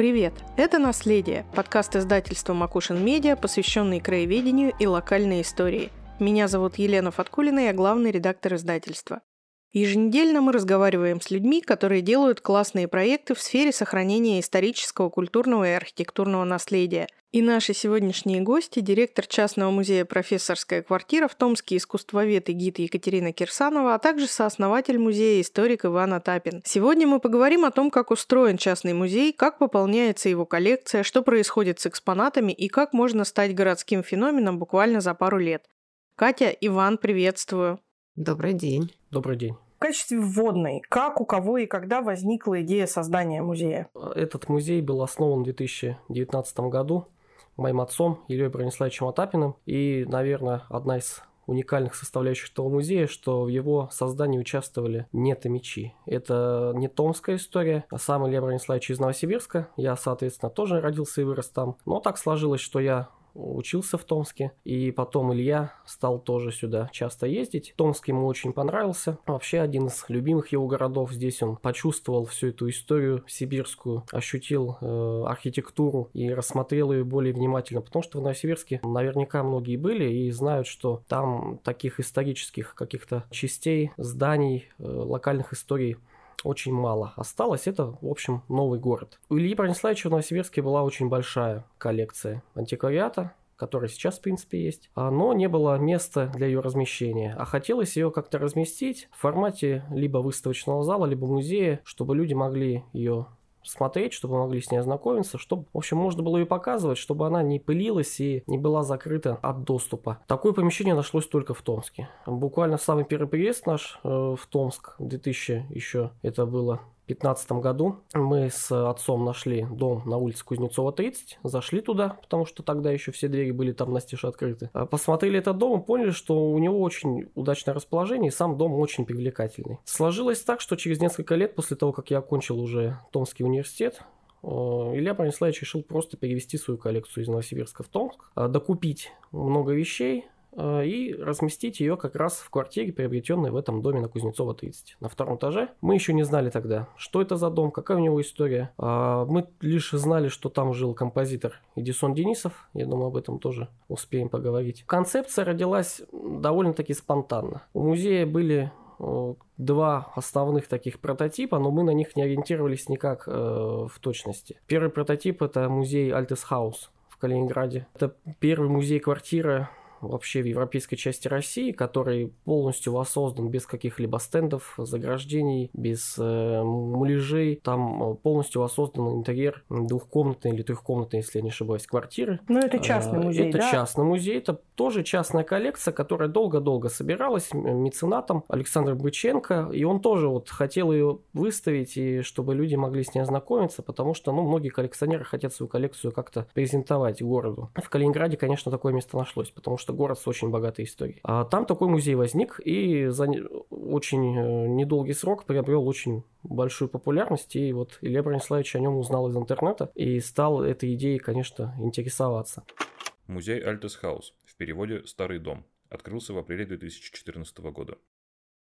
Привет! Это «Наследие» – подкаст издательства «Макушин Медиа», посвященный краеведению и локальной истории. Меня зовут Елена Фаткулина, я главный редактор издательства. Еженедельно мы разговариваем с людьми, которые делают классные проекты в сфере сохранения исторического, культурного и архитектурного наследия. И наши сегодняшние гости – директор частного музея «Профессорская квартира» в Томске искусствовед и гид Екатерина Кирсанова, а также сооснователь музея историк Иван Атапин. Сегодня мы поговорим о том, как устроен частный музей, как пополняется его коллекция, что происходит с экспонатами и как можно стать городским феноменом буквально за пару лет. Катя, Иван, приветствую. Добрый день. Добрый день. В качестве вводной, как, у кого и когда возникла идея создания музея? Этот музей был основан в 2019 году моим отцом Ильей Брониславовичем Атапиным. И, наверное, одна из уникальных составляющих этого музея, что в его создании участвовали не томичи. Это не томская история, а сам Илья Брониславович из Новосибирска. Я, соответственно, тоже родился и вырос там. Но так сложилось, что я учился в Томске, и потом Илья стал тоже сюда часто ездить. Томск ему очень понравился. Вообще один из любимых его городов. Здесь он почувствовал всю эту историю сибирскую, ощутил э, архитектуру и рассмотрел ее более внимательно, потому что в Новосибирске наверняка многие были и знают, что там таких исторических каких-то частей, зданий, э, локальных историй очень мало осталось. Это, в общем, новый город. У Ильи Брониславича в Новосибирске была очень большая коллекция антиквариата, которая сейчас, в принципе, есть, но не было места для ее размещения. А хотелось ее как-то разместить в формате либо выставочного зала, либо музея, чтобы люди могли ее смотреть, чтобы могли с ней ознакомиться, чтобы, в общем, можно было ее показывать, чтобы она не пылилась и не была закрыта от доступа. Такое помещение нашлось только в Томске. Буквально самый первый приезд наш э, в Томск, 2000 еще это было 2015 году мы с отцом нашли дом на улице Кузнецова 30, зашли туда, потому что тогда еще все двери были там настежь открыты. А посмотрели этот дом и поняли, что у него очень удачное расположение и сам дом очень привлекательный. Сложилось так, что через несколько лет после того, как я окончил уже Томский университет, э, Илья Брониславович решил просто перевести свою коллекцию из Новосибирска в Томск, э, докупить много вещей, и разместить ее как раз в квартире, приобретенной в этом доме на Кузнецова 30, на втором этаже. Мы еще не знали тогда, что это за дом, какая у него история. А, мы лишь знали, что там жил композитор Эдисон Денисов. Я думаю, об этом тоже успеем поговорить. Концепция родилась довольно-таки спонтанно. У музея были э, два основных таких прототипа, но мы на них не ориентировались никак э, в точности. Первый прототип это музей Альтес Хаус в Калининграде. Это первый музей-квартира вообще в европейской части России, который полностью воссоздан без каких-либо стендов, заграждений, без э, муляжей. Там э, полностью воссоздан интерьер двухкомнатной или трехкомнатной, если я не ошибаюсь, квартиры. Ну, это частный э, музей, Это да? частный музей, это тоже частная коллекция, которая долго-долго собиралась меценатом Александром Быченко, и он тоже вот хотел ее выставить, и чтобы люди могли с ней ознакомиться, потому что, ну, многие коллекционеры хотят свою коллекцию как-то презентовать городу. В Калининграде, конечно, такое место нашлось, потому что что город с очень богатой историей. А там такой музей возник и за очень э, недолгий срок приобрел очень большую популярность. И вот Илья Брониславович о нем узнал из интернета и стал этой идеей, конечно, интересоваться. Музей Альтес Хаус, в переводе «Старый дом», открылся в апреле 2014 года.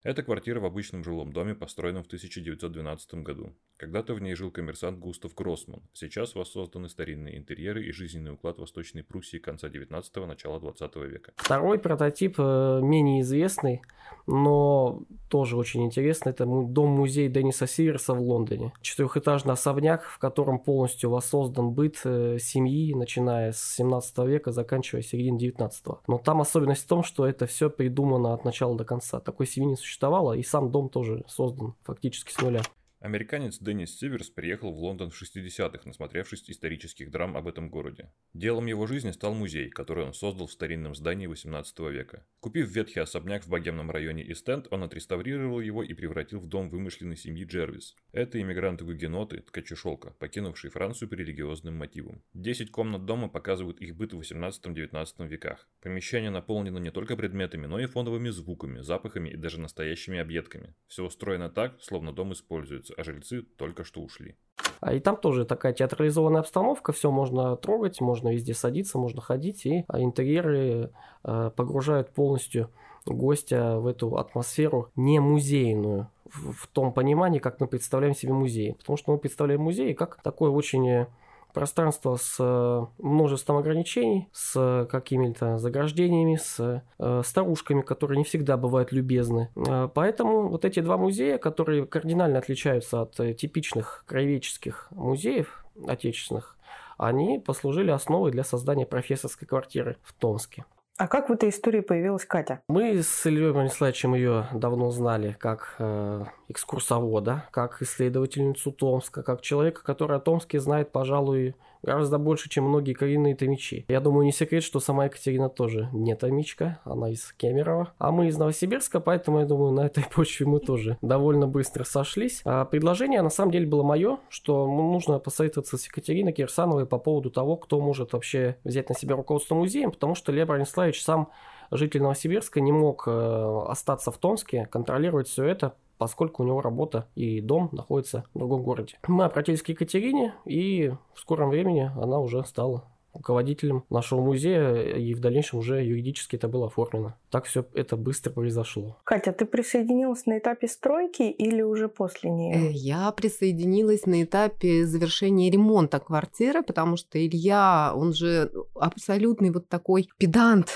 Это квартира в обычном жилом доме, построенном в 1912 году. Когда-то в ней жил коммерсант Густав Гроссман. Сейчас воссозданы старинные интерьеры и жизненный уклад Восточной Пруссии конца 19-го, начала 20 века. Второй прототип э, менее известный, но тоже очень интересный. Это дом-музей Денниса Сиверса в Лондоне. Четырехэтажный особняк, в котором полностью воссоздан быт э, семьи, начиная с 17 века, заканчивая серединой 19 -го. Но там особенность в том, что это все придумано от начала до конца. Такой семьи не существовало, и сам дом тоже создан фактически с нуля. Американец Деннис Сиверс приехал в Лондон в 60-х, насмотревшись исторических драм об этом городе. Делом его жизни стал музей, который он создал в старинном здании 18 века. Купив ветхий особняк в богемном районе Истенд, он отреставрировал его и превратил в дом вымышленной семьи Джервис. Это иммигранты-гугеноты, ткачи шелка, покинувшие Францию по религиозным мотивам. Десять комнат дома показывают их быт в 18-19 веках. Помещение наполнено не только предметами, но и фоновыми звуками, запахами и даже настоящими объедками. Все устроено так, словно дом используется а жильцы только что ушли. А и там тоже такая театрализованная обстановка, все можно трогать, можно везде садиться, можно ходить, и а, интерьеры э, погружают полностью гостя в эту атмосферу не музейную, в, том понимании, как мы представляем себе музей. Потому что мы представляем музей как такое очень пространство с э, множеством ограничений, с какими-то заграждениями, с э, старушками, которые не всегда бывают любезны. Э, поэтому вот эти два музея, которые кардинально отличаются от типичных краеведческих музеев отечественных, они послужили основой для создания профессорской квартиры в Томске. А как в этой истории появилась Катя? Мы с Ильей Брониславовичем ее давно знали как э, экскурсовода, как исследовательницу Томска, как человека, который о Томске знает, пожалуй, гораздо больше, чем многие коренные томичи. Я думаю, не секрет, что сама Екатерина тоже не томичка, она из Кемерово, а мы из Новосибирска, поэтому, я думаю, на этой почве мы тоже довольно быстро сошлись. А предложение, на самом деле, было мое, что нужно посоветоваться с Екатериной Кирсановой по поводу того, кто может вообще взять на себя руководство музеем, потому что Лев Брониславович сам житель Новосибирска не мог э, остаться в Томске, контролировать все это, поскольку у него работа и дом находятся в другом городе. Мы обратились к Екатерине, и в скором времени она уже стала руководителем нашего музея, и в дальнейшем уже юридически это было оформлено. Так все это быстро произошло. Катя, ты присоединилась на этапе стройки или уже после нее? Э, я присоединилась на этапе завершения ремонта квартиры, потому что Илья, он же абсолютный вот такой педант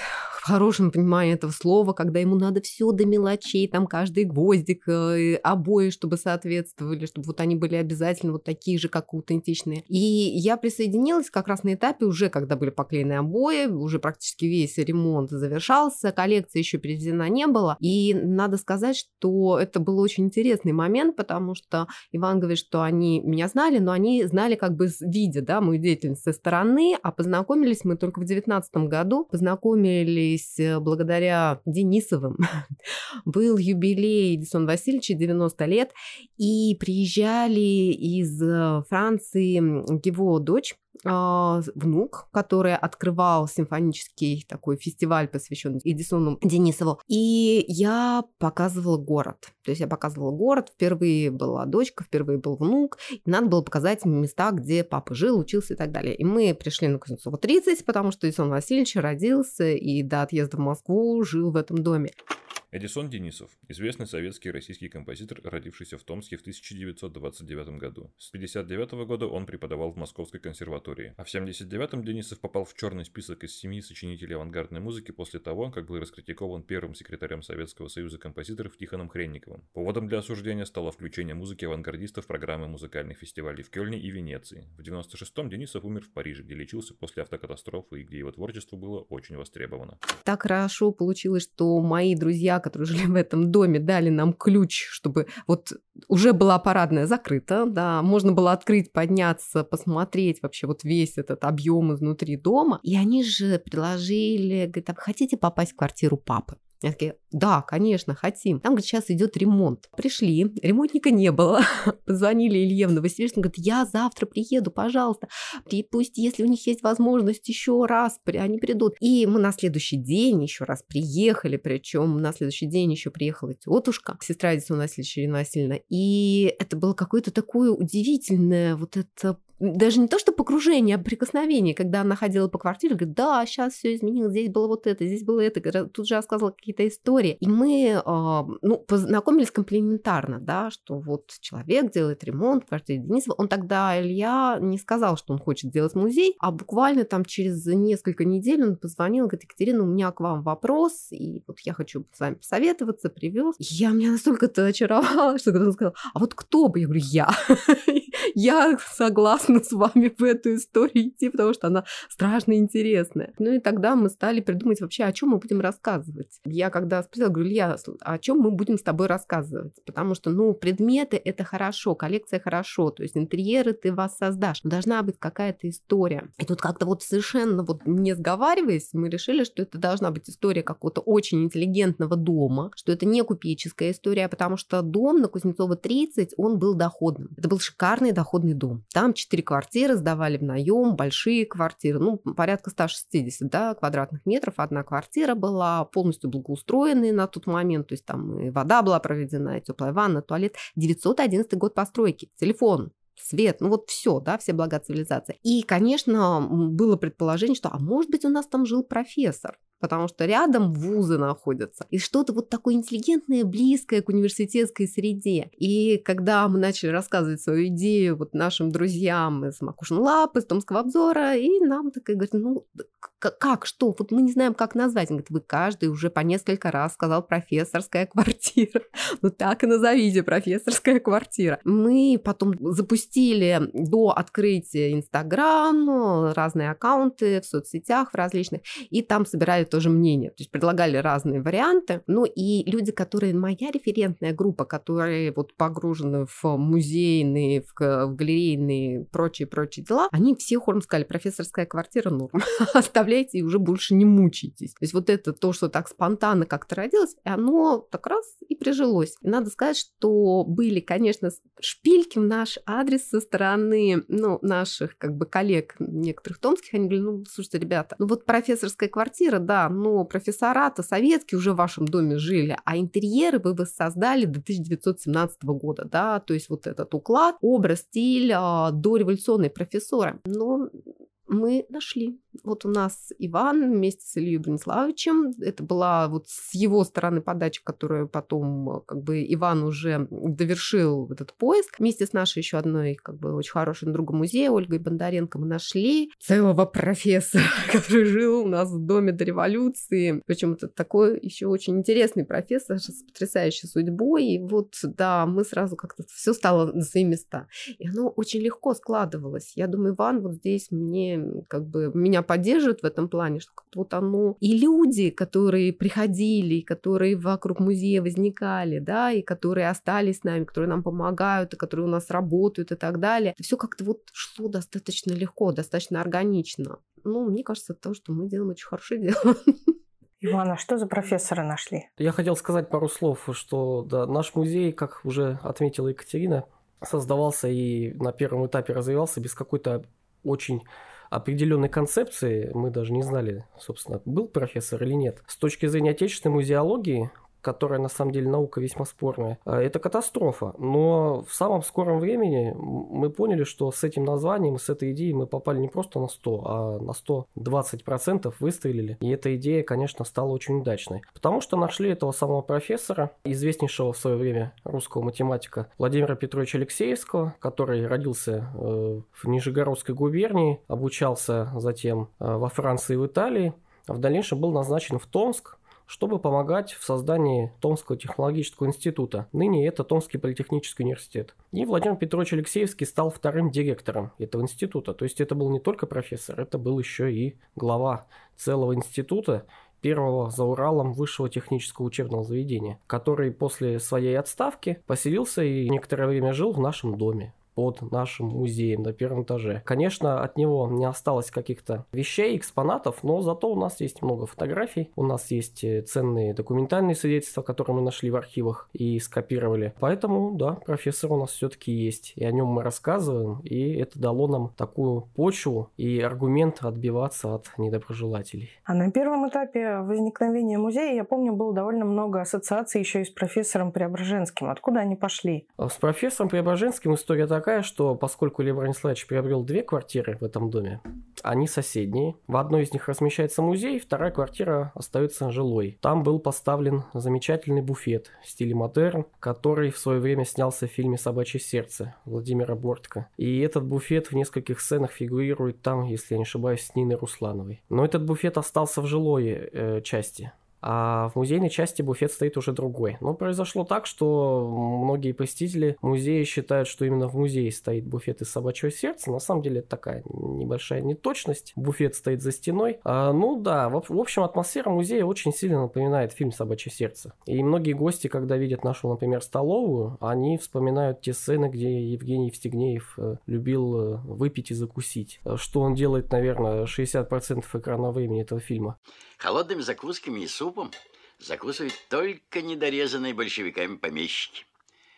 хорошем понимании этого слова, когда ему надо все до мелочей, там каждый гвоздик, э, обои, чтобы соответствовали, чтобы вот они были обязательно вот такие же, как аутентичные. И я присоединилась как раз на этапе уже, когда были поклеены обои, уже практически весь ремонт завершался, коллекция еще переведена не было. И надо сказать, что это был очень интересный момент, потому что Иван говорит, что они меня знали, но они знали как бы видя, да, мою деятельность со стороны, а познакомились мы только в 2019 году, познакомились э, благодаря Денисовым. Был юбилей Эдисона Васильевича, 90 лет, и приезжали из э, Франции его дочь, внук, который открывал симфонический такой фестиваль, посвященный Эдисону Денисову. И я показывала город. То есть я показывала город. Впервые была дочка, впервые был внук. И надо было показать места, где папа жил, учился и так далее. И мы пришли на Кузнецова 30, потому что Эдисон Васильевич родился и до отъезда в Москву жил в этом доме. Эдисон Денисов – известный советский и российский композитор, родившийся в Томске в 1929 году. С 1959 года он преподавал в Московской консерватории, а в 1979 Денисов попал в черный список из семи сочинителей авангардной музыки после того, как был раскритикован первым секретарем Советского союза композиторов Тихоном Хренниковым. Поводом для осуждения стало включение музыки авангардистов в программы музыкальных фестивалей в Кёльне и Венеции. В 1996-м Денисов умер в Париже, где лечился после автокатастрофы и где его творчество было очень востребовано. Так хорошо получилось, что мои друзья которые жили в этом доме, дали нам ключ, чтобы вот уже была парадная закрыта, да, можно было открыть, подняться, посмотреть вообще вот весь этот объем изнутри дома. И они же предложили, говорят, а вы хотите попасть в квартиру папы? Я такие, да, конечно, хотим. Там, говорит, сейчас идет ремонт. Пришли, ремонтника не было. Позвонили Илье в Новосибирск, говорит, я завтра приеду, пожалуйста. И пусть, если у них есть возможность, еще раз они придут. И мы на следующий день еще раз приехали, причем на следующий день еще приехала тетушка, сестра Эдисона Васильевича Ирина Васильевна. И это было какое-то такое удивительное вот это даже не то, что покружение, а прикосновение, когда она ходила по квартире, говорит, да, сейчас все изменилось, здесь было вот это, здесь было это, тут же рассказывала какие-то истории. И мы, э, ну, познакомились комплементарно, да, что вот человек делает ремонт в квартире Денисова. Он тогда, Илья, не сказал, что он хочет сделать музей, а буквально там через несколько недель он позвонил, говорит, Екатерина, у меня к вам вопрос, и вот я хочу с вами посоветоваться, привез. Я меня настолько это очаровала, что он сказал, а вот кто бы? Я говорю, я. Я согласна с вами в эту историю идти, потому что она страшно интересная. Ну и тогда мы стали придумать вообще, о чем мы будем рассказывать. Я когда спросила, говорю, Илья, о чем мы будем с тобой рассказывать? Потому что, ну, предметы — это хорошо, коллекция хорошо, то есть интерьеры ты вас создашь, но должна быть какая-то история. И тут как-то вот совершенно вот не сговариваясь, мы решили, что это должна быть история какого-то очень интеллигентного дома, что это не купеческая история, потому что дом на Кузнецова 30, он был доходным. Это был шикарный доходный дом. Там четыре квартиры сдавали в наем, большие квартиры, ну, порядка 160 да, квадратных метров. Одна квартира была полностью благоустроенная на тот момент, то есть там и вода была проведена, и теплая ванна, туалет. 911 год постройки, телефон, свет, ну вот все, да, все блага цивилизации. И, конечно, было предположение, что, а может быть, у нас там жил профессор. Потому что рядом вузы находятся. И что-то вот такое интеллигентное, близкое к университетской среде. И когда мы начали рассказывать свою идею вот нашим друзьям из Макушин Лап, из Томского обзора, и нам такая говорит, ну как, что? Вот мы не знаем, как назвать. Он говорит, вы каждый уже по несколько раз сказал профессорская квартира. Ну так и назовите профессорская квартира. Мы потом запустили до открытия Инстаграм, разные аккаунты в соцсетях в различных, и там собирали тоже мнение. То есть предлагали разные варианты. Ну и люди, которые, моя референтная группа, которые вот погружены в музейные, в, в галерейные, прочие-прочие дела, они все хором сказали, профессорская квартира норм. Оставляйте и уже больше не мучайтесь. То есть вот это то, что так спонтанно как-то родилось, и оно так раз и прижилось. И надо сказать, что были, конечно, шпильки в наш адрес со стороны ну, наших как бы коллег некоторых томских. Они говорили, ну, слушайте, ребята, ну вот профессорская квартира, да, но профессора-то советские уже в вашем доме жили, а интерьеры вы воссоздали до 1917 года, да, то есть вот этот уклад, образ, стиль а, дореволюционной профессора. Но мы нашли. Вот у нас Иван вместе с Ильей Брониславовичем. Это была вот с его стороны подача, которую потом э, как бы Иван уже довершил этот поиск. Вместе с нашей еще одной как бы очень хорошим другом музея Ольгой Бондаренко мы нашли целого профессора, который жил у нас в доме до революции. Причем это такой еще очень интересный профессор с потрясающей судьбой. И вот, да, мы сразу как-то все стало на свои места. И оно очень легко складывалось. Я думаю, Иван вот здесь мне как бы меня поддерживают в этом плане, что как-то вот оно... И люди, которые приходили, которые вокруг музея возникали, да, и которые остались с нами, которые нам помогают, и которые у нас работают и так далее, все как-то вот шло достаточно легко, достаточно органично. Ну, мне кажется, то, что мы делаем очень хорошее дело. Ивана, что за профессора нашли? Я хотел сказать пару слов, что да, наш музей, как уже отметила Екатерина, создавался и на первом этапе развивался без какой-то очень определенной концепции, мы даже не знали, собственно, был профессор или нет. С точки зрения отечественной музеологии, которая на самом деле наука весьма спорная, а, это катастрофа. Но в самом скором времени мы поняли, что с этим названием, с этой идеей мы попали не просто на 100, а на 120% выстрелили. И эта идея, конечно, стала очень удачной. Потому что нашли этого самого профессора, известнейшего в свое время русского математика Владимира Петровича Алексеевского, который родился э, в Нижегородской губернии, обучался затем э, во Франции и в Италии, а в дальнейшем был назначен в Томск, чтобы помогать в создании Томского технологического института. Ныне это Томский политехнический университет. И Владимир Петрович Алексеевский стал вторым директором этого института. То есть это был не только профессор, это был еще и глава целого института, первого за Уралом высшего технического учебного заведения, который после своей отставки поселился и некоторое время жил в нашем доме под нашим музеем на первом этаже. Конечно, от него не осталось каких-то вещей, экспонатов, но зато у нас есть много фотографий, у нас есть э, ценные документальные свидетельства, которые мы нашли в архивах и скопировали. Поэтому, да, профессор у нас все-таки есть, и о нем мы рассказываем, и это дало нам такую почву и аргумент отбиваться от недоброжелателей. А на первом этапе возникновения музея, я помню, было довольно много ассоциаций еще и с профессором Преображенским. Откуда они пошли? С профессором Преображенским история такая, такая, что поскольку Лев Брониславович приобрел две квартиры в этом доме, они соседние. В одной из них размещается музей, вторая квартира остается жилой. Там был поставлен замечательный буфет в стиле модерн, который в свое время снялся в фильме «Собачье сердце» Владимира Бортко. И этот буфет в нескольких сценах фигурирует там, если я не ошибаюсь, с Ниной Руслановой. Но этот буфет остался в жилой э, части. А в музейной части буфет стоит уже другой. Но произошло так, что многие посетители музея считают, что именно в музее стоит буфет из собачьего сердца. На самом деле это такая небольшая неточность. Буфет стоит за стеной. А, ну да, в, в общем атмосфера музея очень сильно напоминает фильм «Собачье сердце». И многие гости, когда видят нашу, например, столовую, они вспоминают те сцены, где Евгений Евстигнеев э, любил э, выпить и закусить. Что он делает, наверное, 60% экранного времени этого фильма. Холодными закусками и супом закусывают только недорезанные большевиками помещики.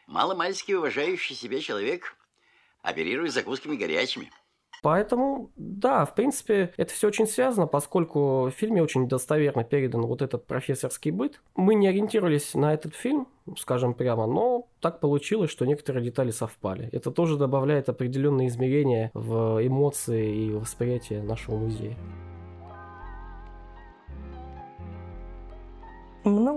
Маломальски уважающий себя человек оперирует закусками горячими. Поэтому, да, в принципе, это все очень связано, поскольку в фильме очень достоверно передан вот этот профессорский быт. Мы не ориентировались на этот фильм, скажем прямо, но так получилось, что некоторые детали совпали. Это тоже добавляет определенные измерения в эмоции и восприятие нашего музея.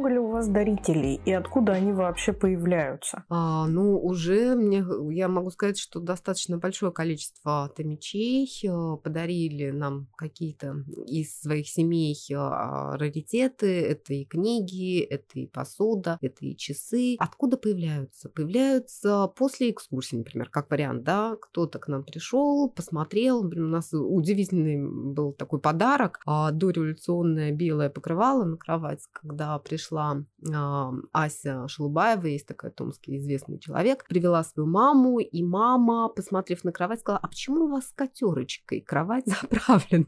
Много вас дарителей и откуда они вообще появляются? А, ну, уже мне, я могу сказать, что достаточно большое количество томичей э, подарили нам какие-то из своих семей э, раритеты. Это и книги, это и посуда, это и часы. Откуда появляются? Появляются после экскурсии, например, как вариант, да, кто-то к нам пришел, посмотрел, например, у нас удивительный был такой подарок, а, дореволюционное белое покрывало на кровать, когда пришла Ася Шелубаева, есть такая томский известный человек, привела свою маму, и мама, посмотрев на кровать, сказала, а почему у вас с котерочкой кровать заправлена?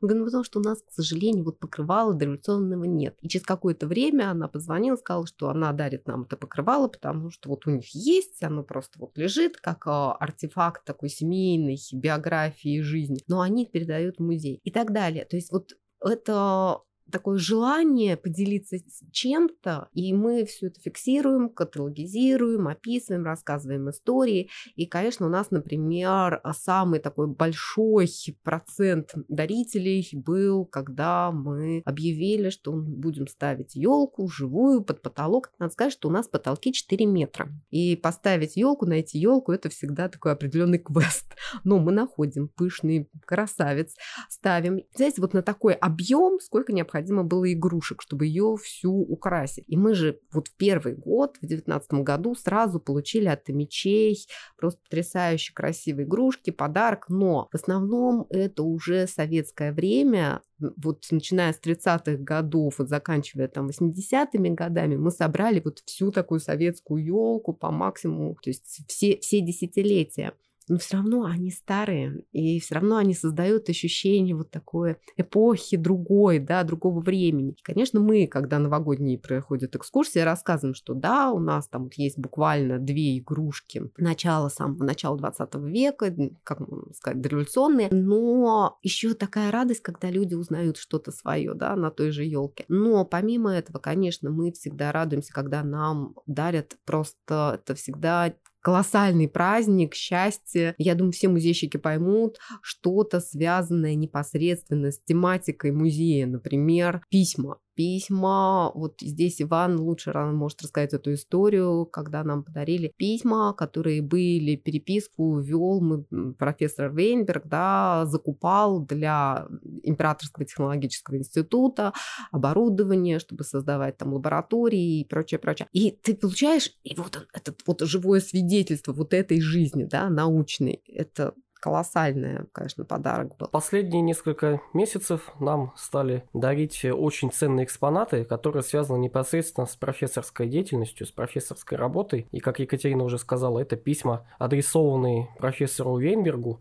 Мы говорим, ну, потому что у нас, к сожалению, вот покрывала дореволюционного нет. И через какое-то время она позвонила, сказала, что она дарит нам это покрывало, потому что вот у них есть, оно просто вот лежит как а, артефакт такой семейной биографии жизни, но они передают в музей и так далее. То есть вот это такое желание поделиться чем-то, и мы все это фиксируем, каталогизируем, описываем, рассказываем истории. И, конечно, у нас, например, самый такой большой процент дарителей был, когда мы объявили, что будем ставить елку живую под потолок. Надо сказать, что у нас потолки 4 метра. И поставить елку, найти елку, это всегда такой определенный квест. Но мы находим пышный красавец, ставим. Знаете, вот на такой объем, сколько необходимо необходимо было игрушек, чтобы ее всю украсить. И мы же вот в первый год, в девятнадцатом году, сразу получили от мечей просто потрясающе красивые игрушки, подарок. Но в основном это уже советское время, вот начиная с 30-х годов, вот заканчивая там 80-ми годами, мы собрали вот всю такую советскую елку по максимуму, то есть все, все десятилетия но все равно они старые, и все равно они создают ощущение вот такой эпохи другой, да, другого времени. Конечно, мы, когда новогодние проходят экскурсии, рассказываем, что да, у нас там есть буквально две игрушки начала самого начала 20 века, как сказать, дореволюционные, но еще такая радость, когда люди узнают что-то свое, да, на той же елке. Но помимо этого, конечно, мы всегда радуемся, когда нам дарят просто это всегда колоссальный праздник, счастье. Я думаю, все музейщики поймут что-то связанное непосредственно с тематикой музея, например, письма письма. Вот здесь Иван лучше может рассказать эту историю, когда нам подарили письма, которые были, переписку вел мы, профессор Вейнберг, да, закупал для Императорского технологического института оборудование, чтобы создавать там лаборатории и прочее, прочее. И ты получаешь, и вот он, этот вот живое свидетельство вот этой жизни, да, научной. Это колоссальный, конечно, подарок был. Последние несколько месяцев нам стали дарить очень ценные экспонаты, которые связаны непосредственно с профессорской деятельностью, с профессорской работой. И, как Екатерина уже сказала, это письма, адресованные профессору Вейнбергу,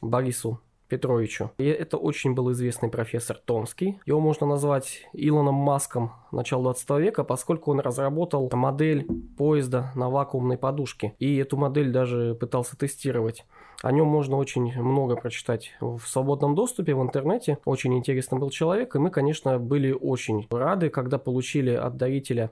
Борису Петровичу. И это очень был известный профессор Томский. Его можно назвать Илоном Маском начала 20 века, поскольку он разработал модель поезда на вакуумной подушке. И эту модель даже пытался тестировать. О нем можно очень много прочитать в свободном доступе в интернете. Очень интересный был человек, и мы, конечно, были очень рады, когда получили от дарителя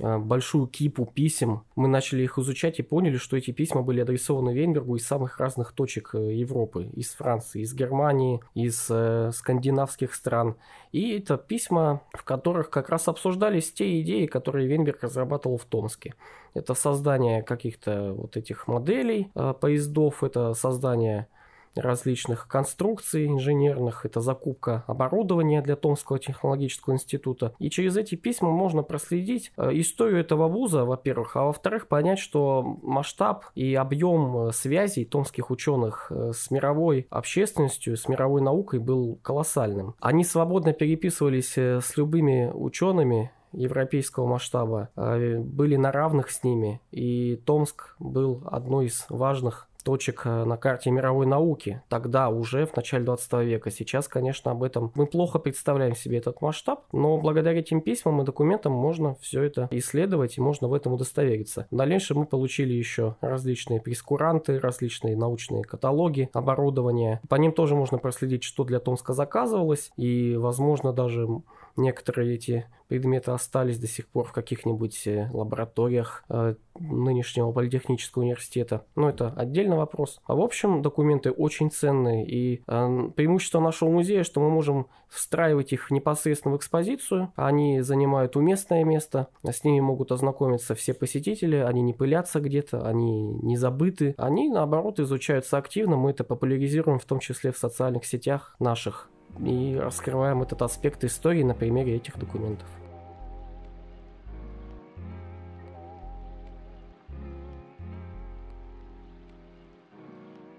большую кипу писем. Мы начали их изучать и поняли, что эти письма были адресованы Вейнбергу из самых разных точек э, Европы. Из Франции, из Германии, из э, скандинавских стран. И это письма, в которых как раз обсуждались те идеи, которые Вейнберг разрабатывал в Томске. Это создание каких-то вот этих моделей э, поездов, это создание различных конструкций инженерных, это закупка оборудования для Томского технологического института. И через эти письма можно проследить э, историю этого вуза, во-первых, а во-вторых, понять, что масштаб и объем э, связей томских ученых э, с мировой общественностью, с мировой наукой был колоссальным. Они свободно переписывались с любыми учеными, европейского масштаба, были на равных с ними, и Томск был одной из важных точек э, на карте мировой науки тогда уже в начале 20 века. Сейчас, конечно, об этом мы плохо представляем себе этот масштаб, но благодаря этим письмам и документам можно все это исследовать и можно в этом удостовериться. В дальнейшем мы получили еще различные прескуранты, различные научные каталоги, оборудование. По ним тоже можно проследить, что для Томска заказывалось и, возможно, даже некоторые эти предметы остались до сих пор в каких-нибудь э, лабораториях э, нынешнего политехнического университета. Но это отдельный вопрос. А в общем, документы очень ценные. И э, преимущество нашего музея, что мы можем встраивать их непосредственно в экспозицию. Они занимают уместное место, с ними могут ознакомиться все посетители, они не пылятся где-то, они не забыты. Они, наоборот, изучаются активно. Мы это популяризируем в том числе в социальных сетях наших и раскрываем этот аспект истории на примере этих документов.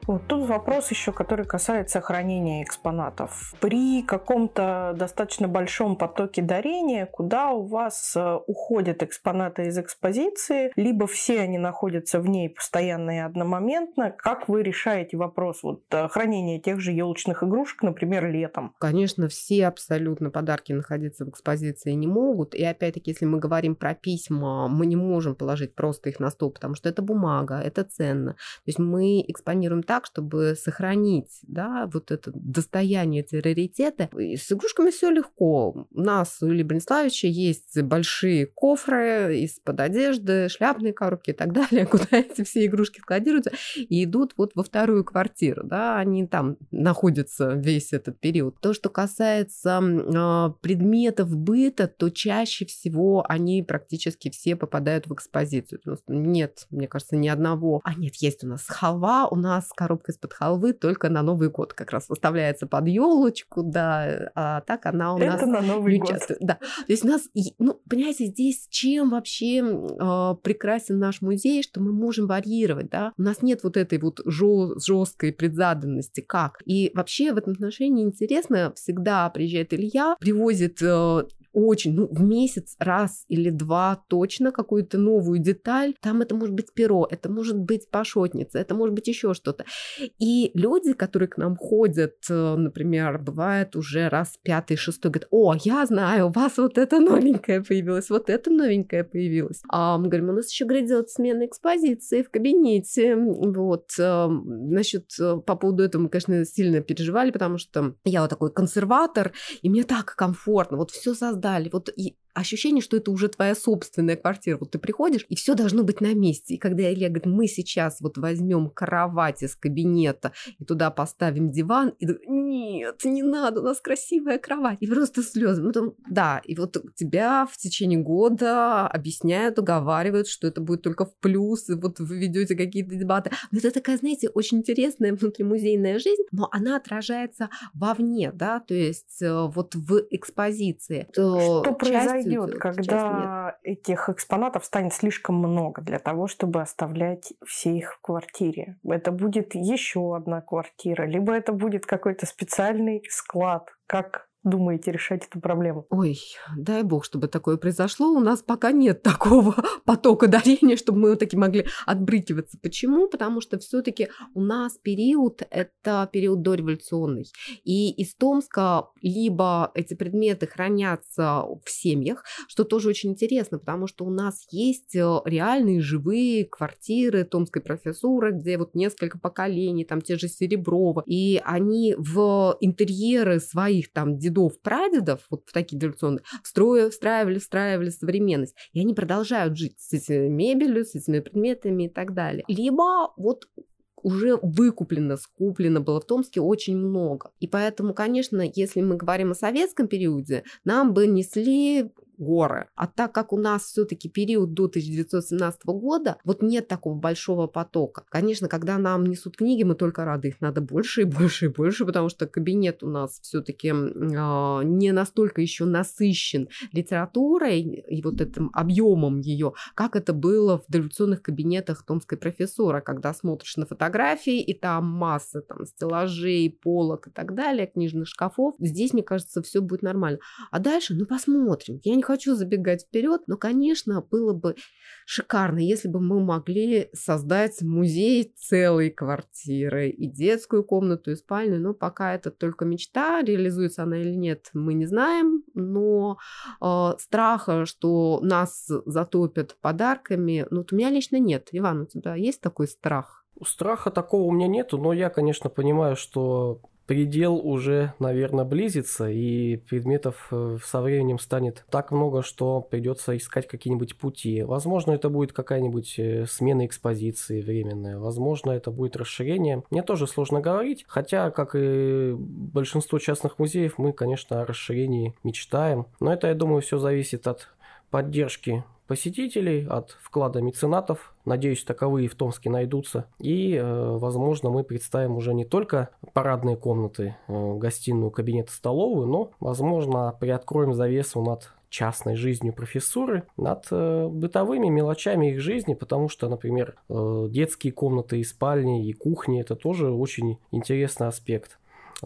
Вот тут вопрос еще, который касается хранения экспонатов. При каком-то достаточно большом потоке дарения, куда у вас э, уходят экспонаты из экспозиции, либо все они находятся в ней постоянно и одномоментно, как вы решаете вопрос вот, э, хранения тех же елочных игрушек, например, летом? Конечно, все абсолютно подарки находиться в экспозиции не могут. И опять-таки, если мы говорим про письма, мы не можем положить просто их на стол, потому что это бумага, это ценно. То есть мы экспонируем так, так, чтобы сохранить да, вот это достояние, эти раритеты. И с игрушками все легко. У нас у Ильи Брониславича есть большие кофры из-под одежды, шляпные коробки и так далее, куда эти все игрушки складируются и идут вот во вторую квартиру. Да, они там находятся весь этот период. То, что касается э, предметов быта, то чаще всего они практически все попадают в экспозицию. Нет, мне кажется, ни одного. А нет, есть у нас халва, у нас коробка из-под халвы только на Новый год как раз выставляется под елочку, да, а так она у Это нас на Новый не год. часто. Да. То есть у нас, ну, понимаете, здесь чем вообще э, прекрасен наш музей, что мы можем варьировать, да, у нас нет вот этой вот жесткой предзаданности, как. И вообще в этом отношении интересно, всегда приезжает Илья, привозит э, очень, ну, в месяц раз или два точно какую-то новую деталь. Там это может быть перо, это может быть пашотница, это может быть еще что-то. И люди, которые к нам ходят, э, например, бывает уже раз пятый, шестой, говорят, о, я знаю, у вас вот это новенькое появилось, вот это новенькое появилось. А мы говорим, у нас еще, говорит, делают смена экспозиции в кабинете. Вот. Э, Насчет, э, по поводу этого мы, конечно, сильно переживали, потому что я вот такой консерватор, и мне так комфортно. Вот все создали. Вот ощущение, что это уже твоя собственная квартира. Вот ты приходишь, и все должно быть на месте. И когда Илья говорит, мы сейчас вот возьмем кровать из кабинета и туда поставим диван, и нет, не надо, у нас красивая кровать. И просто слезы. Потом, да, и вот тебя в течение года объясняют, уговаривают, что это будет только в плюс, и вот вы ведете какие-то дебаты. Но это такая, знаете, очень интересная внутримузейная жизнь, но она отражается вовне, да, то есть э, вот в экспозиции. Что произойдет? Произойдет, когда этих экспонатов станет слишком много для того, чтобы оставлять все их в квартире? Это будет еще одна квартира, либо это будет какой-то специальный склад, как думаете решать эту проблему? Ой, дай бог, чтобы такое произошло. У нас пока нет такого потока дарения, чтобы мы вот таки могли отбрыкиваться. Почему? Потому что все-таки у нас период – это период дореволюционный. И из Томска либо эти предметы хранятся в семьях, что тоже очень интересно, потому что у нас есть э, реальные живые квартиры томской профессуры, где вот несколько поколений, там те же Сереброва, и они в интерьеры своих там дедов дедов, прадедов, вот в такие дореволюционные, встроя, встраивали, встраивали современность. И они продолжают жить с этими мебелью, с этими предметами и так далее. Либо вот уже выкуплено, скуплено было в Томске очень много. И поэтому, конечно, если мы говорим о советском периоде, нам бы несли горы. А так как у нас все-таки период до 1917 года, вот нет такого большого потока. Конечно, когда нам несут книги, мы только рады, их надо больше и больше и больше, потому что кабинет у нас все-таки э, не настолько еще насыщен литературой и вот этим объемом ее, как это было в дореволюционных кабинетах Томской профессора, когда смотришь на фотографии, и там масса там стеллажей, полок и так далее, книжных шкафов. Здесь, мне кажется, все будет нормально. А дальше, ну посмотрим. Я не хочу забегать вперед, но, конечно, было бы шикарно, если бы мы могли создать музей целой квартиры, и детскую комнату, и спальню. Но пока это только мечта, реализуется она или нет, мы не знаем. Но э, страха, что нас затопят подарками, ну, вот у меня лично нет. Иван, у тебя есть такой страх? Страха такого у меня нету, но я, конечно, понимаю, что предел уже, наверное, близится, и предметов э, со временем станет так много, что придется искать какие-нибудь пути. Возможно, это будет какая-нибудь э, смена экспозиции временная, возможно, это будет расширение. Мне тоже сложно говорить, хотя, как и большинство частных музеев, мы, конечно, о расширении мечтаем. Но это, я думаю, все зависит от поддержки посетителей, от вклада меценатов. Надеюсь, таковые в Томске найдутся. И, э, возможно, мы представим уже не только парадные комнаты, э, гостиную, кабинет, столовую, но, возможно, приоткроем завесу над частной жизнью профессуры, над э, бытовыми мелочами их жизни, потому что, например, детские комнаты и спальни, и кухни – это тоже очень интересный аспект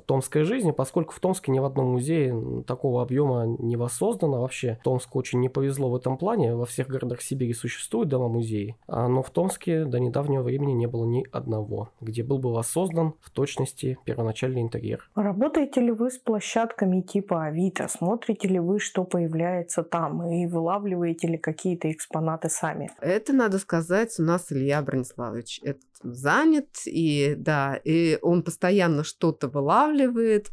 томской жизни, поскольку в Томске ни в одном музее такого объема не воссоздано вообще. Томску очень не повезло в этом плане. Во всех городах Сибири существуют дома-музеи, а, но в Томске до недавнего времени не было ни одного, где был бы воссоздан в точности первоначальный интерьер. Работаете ли вы с площадками типа Авито? Смотрите ли вы, что появляется там? И вылавливаете ли какие-то экспонаты сами? Это, надо сказать, у нас Илья Брониславович. Это занят, и да, и он постоянно что-то вылавливает,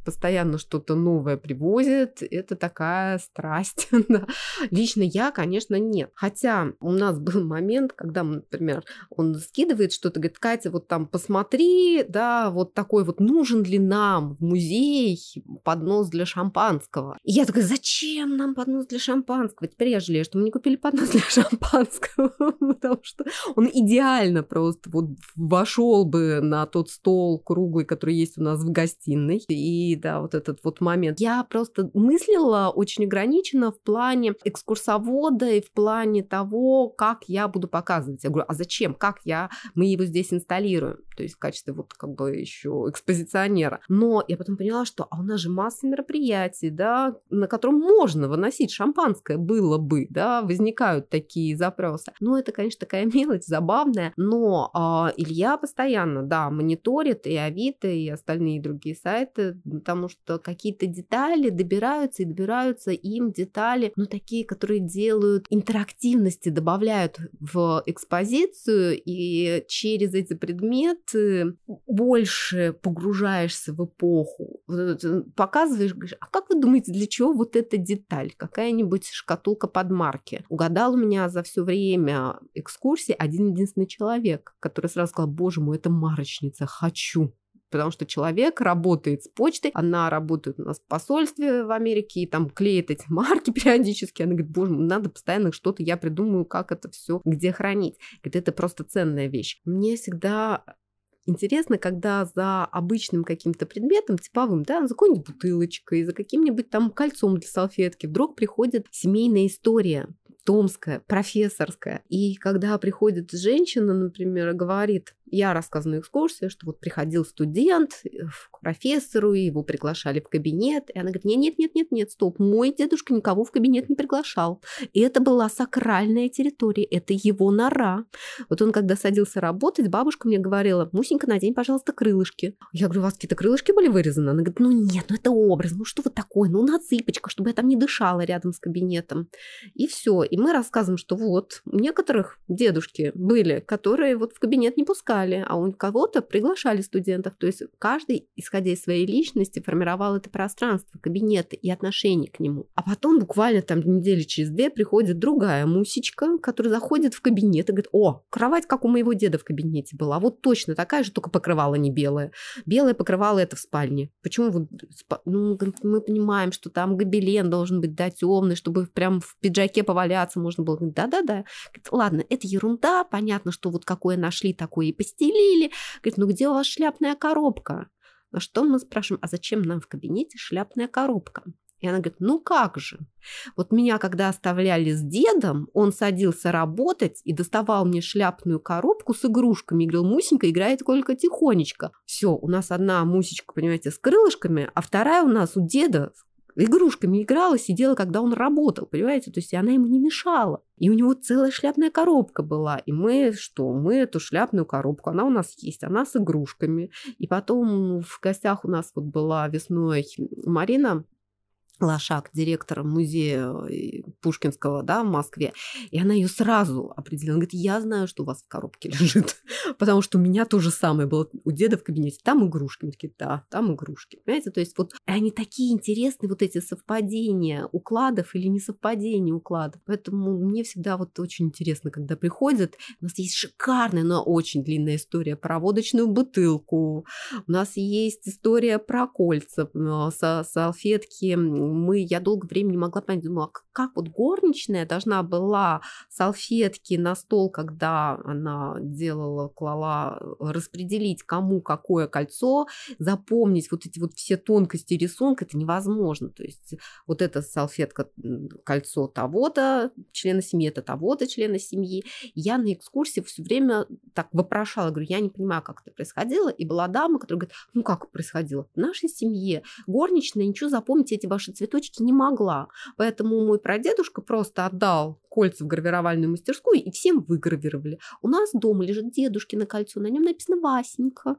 постоянно что-то новое привозит. Это такая страсть. да. Лично я, конечно, нет. Хотя у нас был момент, когда, например, он скидывает что-то, говорит, Катя, вот там посмотри, да, вот такой вот нужен ли нам в музей поднос для шампанского. И я такая, зачем нам поднос для шампанского? Теперь я жалею, что мы не купили поднос для шампанского, потому что он идеально просто вот вошел бы на тот стол круглый, который есть у нас в гостиной. И да, вот этот вот момент. Я просто мыслила очень ограниченно в плане экскурсовода и в плане того, как я буду показывать. Я говорю, а зачем? Как я? Мы его здесь инсталируем. То есть в качестве вот как бы еще экспозиционера. Но я потом поняла, что а у нас же масса мероприятий, да, на котором можно выносить шампанское было бы, да, возникают такие запросы. Ну, это, конечно, такая мелочь забавная, но а, Илья постоянно, да, мониторит и Авито, и остальные другие сайты, потому что какие-то детали добираются и добираются им детали, ну, такие, которые делают интерактивности, добавляют в экспозицию, и через эти предметы больше погружаешься в эпоху. Показываешь, говоришь, а как вы думаете, для чего вот эта деталь? Какая-нибудь шкатулка под марки? Угадал у меня за все время экскурсии один единственный человек, который сразу сказал, боже мой, это марочница, хочу потому что человек работает с почтой, она работает у нас в посольстве в Америке и там клеит эти марки периодически. Она говорит, боже, надо постоянно что-то, я придумаю, как это все, где хранить. Говорит, это просто ценная вещь. Мне всегда интересно, когда за обычным каким-то предметом, типовым, да, за какой-нибудь бутылочкой, за каким-нибудь там кольцом для салфетки, вдруг приходит семейная история томская, профессорская. И когда приходит женщина, например, и говорит, я рассказываю на экскурсии, что вот приходил студент э, к профессору, его приглашали в кабинет, и она говорит, нет, нет, нет, нет, стоп, мой дедушка никого в кабинет не приглашал. И это была сакральная территория, это его нора. Вот он, когда садился работать, бабушка мне говорила, Мусенька, надень, пожалуйста, крылышки. Я говорю, у вас какие-то крылышки были вырезаны? Она говорит, ну нет, ну это образ, ну что вы такое, ну на цыпочках, чтобы я там не дышала рядом с кабинетом. И все. И мы рассказываем, что вот у некоторых дедушки были, которые вот в кабинет не пускали приглашали, а у кого-то приглашали студентов. То есть каждый, исходя из своей личности, формировал это пространство, кабинеты и отношение к нему. А потом буквально там недели через две приходит другая мусечка, которая заходит в кабинет и говорит, о, кровать, как у моего деда в кабинете была. Вот точно такая же, только покрывало не белое. Белое покрывало это в спальне. Почему вы... Ну, мы понимаем, что там гобелен должен быть, да, темный, чтобы прям в пиджаке поваляться можно было. Да-да-да. Ладно, это ерунда. Понятно, что вот какое нашли, такое и постелили. Говорит, ну где у вас шляпная коробка? На что мы спрашиваем, а зачем нам в кабинете шляпная коробка? И она говорит, ну как же? Вот меня, когда оставляли с дедом, он садился работать и доставал мне шляпную коробку с игрушками. И говорил, Мусенька играет только тихонечко. Все, у нас одна Мусечка, понимаете, с крылышками, а вторая у нас у деда игрушками играла, сидела, когда он работал, понимаете? То есть она ему не мешала. И у него целая шляпная коробка была. И мы что? Мы эту шляпную коробку, она у нас есть, она с игрушками. И потом в гостях у нас вот была весной Марина Лошак, директор музея э, Пушкинского, да, в Москве, и она ее сразу определила. Она говорит, я знаю, что у вас в коробке лежит, потому что у меня то же самое было у деда в кабинете. Там игрушки. Мы такие, да, там игрушки. Понимаете, то есть вот они такие интересные, вот эти совпадения укладов или несовпадения укладов. Поэтому мне всегда вот очень интересно, когда приходят. У нас есть шикарная, но очень длинная история про водочную бутылку. У нас есть история про кольца, со салфетки мы, я долго времени не могла понять, думала, а как вот горничная должна была салфетки на стол, когда она делала, клала, распределить кому какое кольцо, запомнить вот эти вот все тонкости рисунка, это невозможно. То есть вот эта салфетка, кольцо того-то, члена семьи, это того-то члена семьи. Я на экскурсии все время так вопрошала, говорю, я не понимаю, как это происходило. И была дама, которая говорит, ну как происходило? В нашей семье горничная ничего запомнить эти ваши цветочки не могла. Поэтому мой прадедушка просто отдал кольца в гравировальную мастерскую и всем выгравировали. У нас дома лежит дедушкино кольцо, на нем написано Васенька.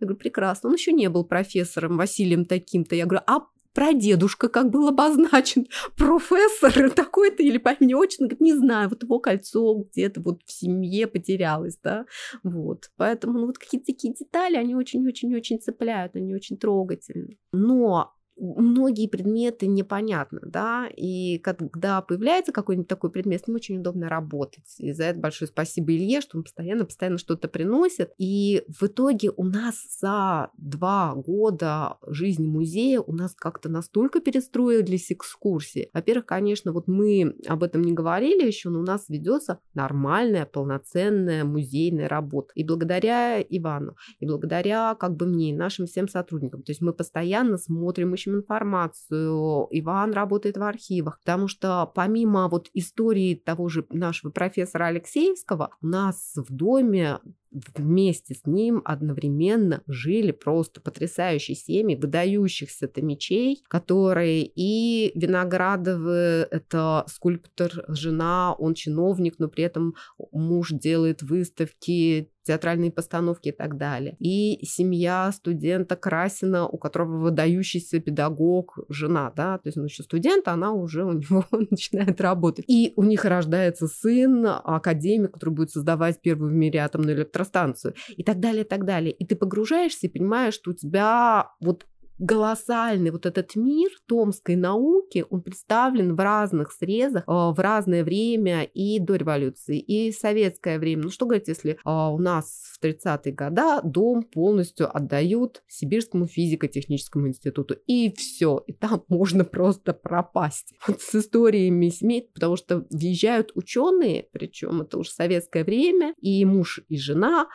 Я говорю, прекрасно. Он еще не был профессором Василием таким-то. Я говорю, а прадедушка как был обозначен, профессор такой-то или по имени отчеству, говорит, не знаю, вот его кольцо где-то вот в семье потерялось, да, вот. Поэтому ну, вот какие-то такие детали, они очень-очень-очень цепляют, они очень трогательны. Но многие предметы непонятны, да, и когда появляется какой-нибудь такой предмет, с ним очень удобно работать. И за это большое спасибо Илье, что он постоянно, постоянно что-то приносит. И в итоге у нас за два года жизни музея у нас как-то настолько перестроились экскурсии. Во-первых, конечно, вот мы об этом не говорили еще, но у нас ведется нормальная, полноценная музейная работа. И благодаря Ивану, и благодаря как бы мне, и нашим всем сотрудникам. То есть мы постоянно смотрим, еще ищем информацию, Иван работает в архивах, потому что помимо вот истории того же нашего профессора Алексеевского, у нас в доме вместе с ним одновременно жили просто потрясающие семьи выдающихся томичей, которые и Виноградовы, это скульптор, жена, он чиновник, но при этом муж делает выставки, театральные постановки и так далее. И семья студента Красина, у которого выдающийся педагог, жена, да, то есть он еще студент, а она уже у него начинает работать. И у них рождается сын, академик, который будет создавать первую в мире атомную электростанцию электростанцию и так далее, и так далее. И ты погружаешься и понимаешь, что у тебя вот голосальный вот этот мир томской науки, он представлен в разных срезах, а, в разное время и до революции, и советское время. Ну что говорить, если а, у нас в 30-е годы дом полностью отдают Сибирскому физико-техническому институту, и все, и там можно просто пропасть. Вот с историями семей, потому что въезжают ученые, причем это уже советское время, и муж, и жена,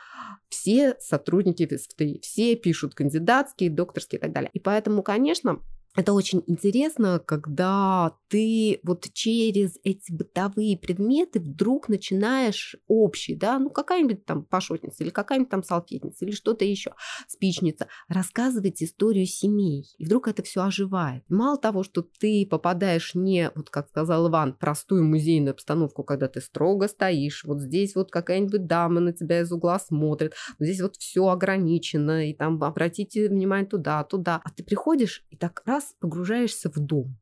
все сотрудники ВСФТИ, все пишут кандидатские, докторские и так далее. И поэтому, конечно, это очень интересно, когда ты вот через эти бытовые предметы вдруг начинаешь общий, да, ну какая-нибудь там пашотница или какая-нибудь там салфетница или что-то еще, спичница, рассказывать историю семей. И вдруг это все оживает. мало того, что ты попадаешь не, вот как сказал Иван, простую музейную обстановку, когда ты строго стоишь, вот здесь вот какая-нибудь дама на тебя из угла смотрит, вот здесь вот все ограничено, и там обратите внимание туда, туда. А ты приходишь и так раз раз погружаешься в дом,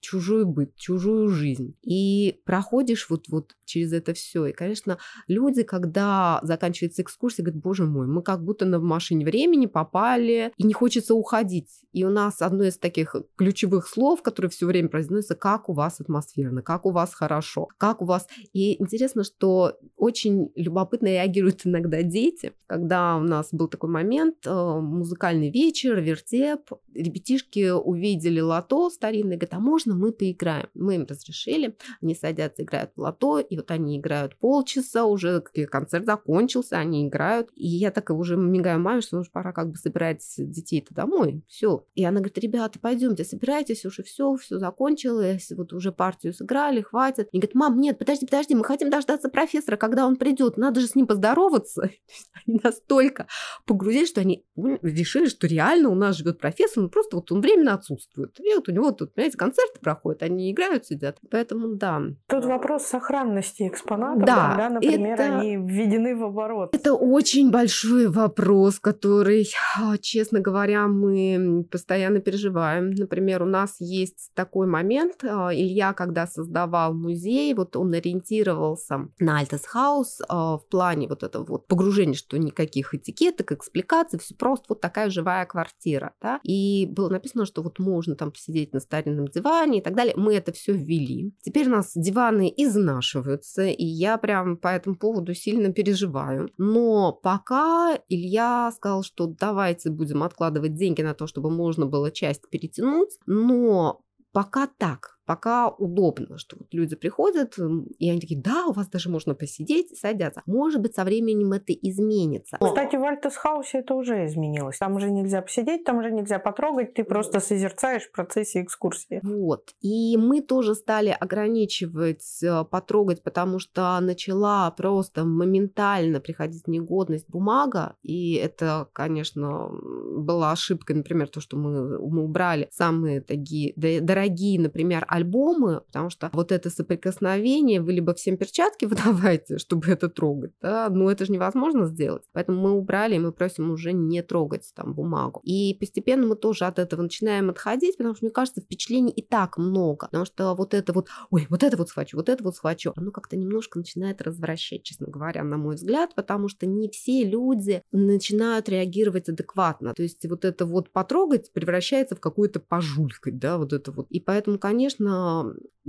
чужой быт, чужую жизнь. И проходишь вот, вот через это все. И, конечно, люди, когда заканчивается экскурсия, говорят, боже мой, мы как будто на машине времени попали, и не хочется уходить. И у нас одно из таких ключевых слов, которое все время произносится, как у вас атмосферно, как у вас хорошо, как у вас... И интересно, что очень любопытно реагируют иногда дети. Когда у нас был такой момент, э, музыкальный вечер, вертеп, ребятишки увидели лото старинное, говорят, а можно мы поиграем? Мы им разрешили, они садятся, играют в лото, и вот они играют полчаса, уже концерт закончился, они играют. И я так уже мигаю маме, что уже пора как бы собирать детей-то домой. Все. И она говорит, ребята, пойдемте, собирайтесь, уже все, все закончилось, вот уже партию сыграли, хватит. И говорит, мам, нет, подожди, подожди, мы хотим дождаться профессора, когда он придет, надо же с ним поздороваться. Они настолько погрузились, что они решили, что реально у нас живет профессор, ну просто вот он временно отсутствует. И вот у него тут, понимаете, концерт, концерты проходят, они играют, сидят. Поэтому да. Тут вопрос сохранности экспонатов, Да, когда, например, это- они введены в оборот. Это очень большой вопрос, который, а, честно говоря, мы постоянно переживаем. Например, у нас есть такой момент. а, Илья, когда создавал музей, вот он ориентировался на Альтесхаус в плане вот этого вот погружения, что никаких этикеток, экспликаций, все просто вот такая живая квартира. Да? И было написано, что вот можно там посидеть на старинном диване и так далее. Мы это все ввели. Теперь у нас диваны изнашиваются, и я прям по этому поводу сильно переживаю. Но пока Илья сказал, что давайте будем откладывать деньги на то, чтобы можно было часть перетянуть, но пока так, пока удобно, что вот люди приходят, и они такие, да, у вас даже можно посидеть, садятся. Может быть, со временем это изменится. Кстати, в Альтесхаусе это уже изменилось. Там уже нельзя посидеть, там уже нельзя потрогать, ты просто созерцаешь в процессе экскурсии. Вот. И мы тоже стали ограничивать э, потрогать, потому что начала просто моментально приходить негодность бумага. И это, конечно, была ошибка, например, то, что мы, мы убрали самые такие дорогие, например, альбомы, потому что вот это соприкосновение, вы либо всем перчатки выдавайте, чтобы это трогать, да, но это же невозможно сделать. Поэтому мы убрали, и мы просим уже не трогать там бумагу. И постепенно мы тоже от этого начинаем отходить, потому что, мне кажется, впечатлений и так много. Потому что вот это вот, ой, вот это вот схвачу, вот это вот схвачу, оно как-то немножко начинает развращать, честно говоря, на мой взгляд, потому что не все люди начинают реагировать адекватно. То есть вот это вот потрогать превращается в какую-то пожулькать, да, вот это вот. И поэтому, конечно,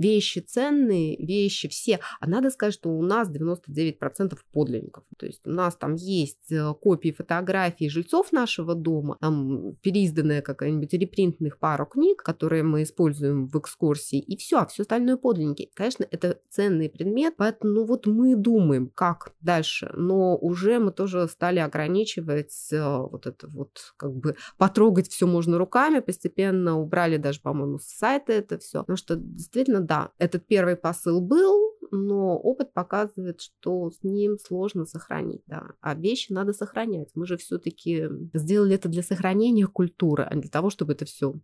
вещи ценные, вещи все. А надо сказать, что у нас 99% подлинников. То есть у нас там есть э, копии фотографий жильцов нашего дома, там переизданная какая-нибудь репринтных пару книг, которые мы используем в экскурсии, и все, а все остальное подлинники. Конечно, это ценный предмет, поэтому ну, вот мы думаем, как дальше, но уже мы тоже стали ограничивать э, вот это вот, как бы потрогать все можно руками, постепенно убрали даже, по-моему, с сайта это все, потому что действительно, да, этот первый посыл был, но опыт показывает, что с ним сложно сохранить, да. А вещи надо сохранять. Мы же все-таки сделали это для сохранения культуры, а не для того, чтобы это все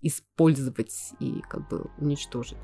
использовать и как бы уничтожить.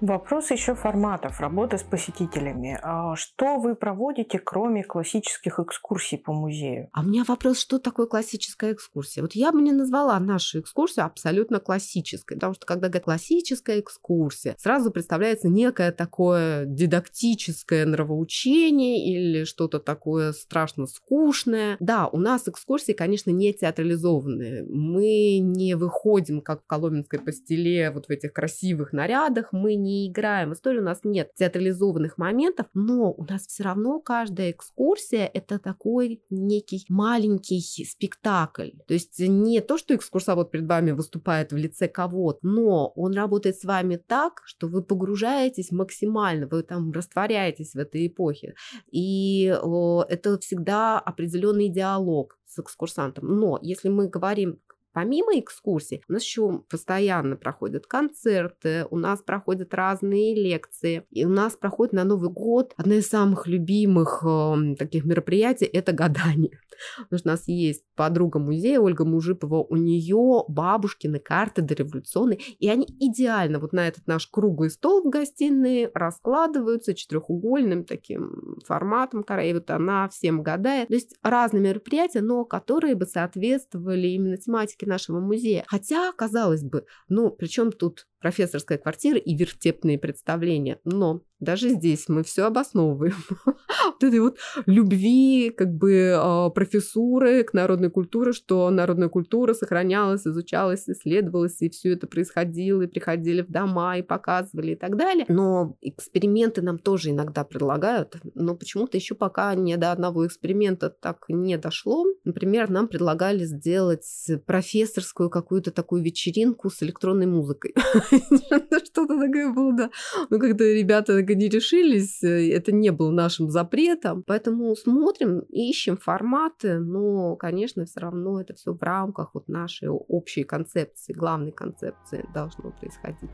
Вопрос еще форматов работы с посетителями. А Что вы проводите, кроме классических экскурсий по музею? А у меня вопрос, что такое классическая экскурсия? Вот я бы не назвала нашу экскурсию абсолютно классической, потому что когда говорят классическая экскурсия, сразу представляется некое такое дидактическое нравоучение или что-то такое страшно скучное. Да, у нас экскурсии, конечно, не театрализованные. Мы не выходим, как в Коломенской постеле, вот в этих красивых нарядах, мы не играем. В истории у нас нет театрализованных моментов, но у нас все равно каждая экскурсия это такой некий маленький спектакль. То есть не то, что экскурсовод перед вами выступает в лице кого-то, но он работает с вами так, что вы погружаетесь максимально, вы там растворяетесь в этой эпохе. И это всегда определенный диалог с экскурсантом. Но если мы говорим Помимо экскурсий, у нас еще постоянно проходят концерты, у нас проходят разные лекции, и у нас проходит на Новый год одна из самых любимых э, таких мероприятий – это гадание. Потому что у нас есть подруга музея Ольга Мужипова, у нее бабушкины карты дореволюционные, и они идеально вот на этот наш круглый стол в гостиной раскладываются четырехугольным таким форматом, и вот она всем гадает. То есть разные мероприятия, но которые бы соответствовали именно тематике нашего музея. Хотя, казалось бы, ну, причем тут профессорская квартира и вертепные представления. Но даже здесь мы все обосновываем. Вот этой вот любви как бы а, профессуры к народной культуре, что народная культура сохранялась, изучалась, исследовалась, и все это происходило, и приходили в дома, и показывали, и так далее. Но эксперименты нам тоже иногда предлагают, но почему-то еще пока ни до одного эксперимента так не дошло. Например, нам предлагали сделать профессорскую какую-то такую вечеринку с электронной музыкой. Что-то такое было, да. Но когда ребята не решились, э, это не было нашим запретом. Поэтому смотрим, ищем форматы, но, конечно, все равно это все в рамках вот нашей общей концепции, главной концепции должно происходить.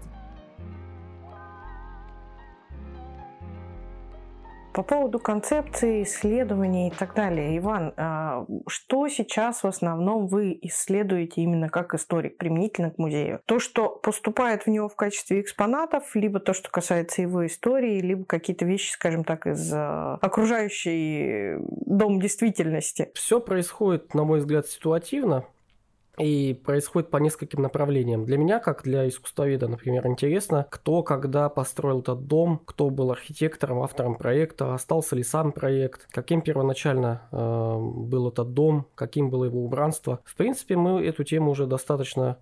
По поводу концепции, исследований и так далее. Иван, а, что сейчас в основном вы исследуете именно как историк, применительно к музею? То, что поступает в него в качестве экспонатов, либо то, что касается его истории, либо какие-то вещи, скажем так, из а, окружающей дом действительности? Все происходит, на мой взгляд, ситуативно и происходит по нескольким направлениям. Для меня, как для искусствоведа, например, интересно, кто когда построил этот дом, кто был архитектором, автором проекта, остался ли сам проект, каким первоначально э, был этот дом, каким было его убранство. В принципе, мы эту тему уже достаточно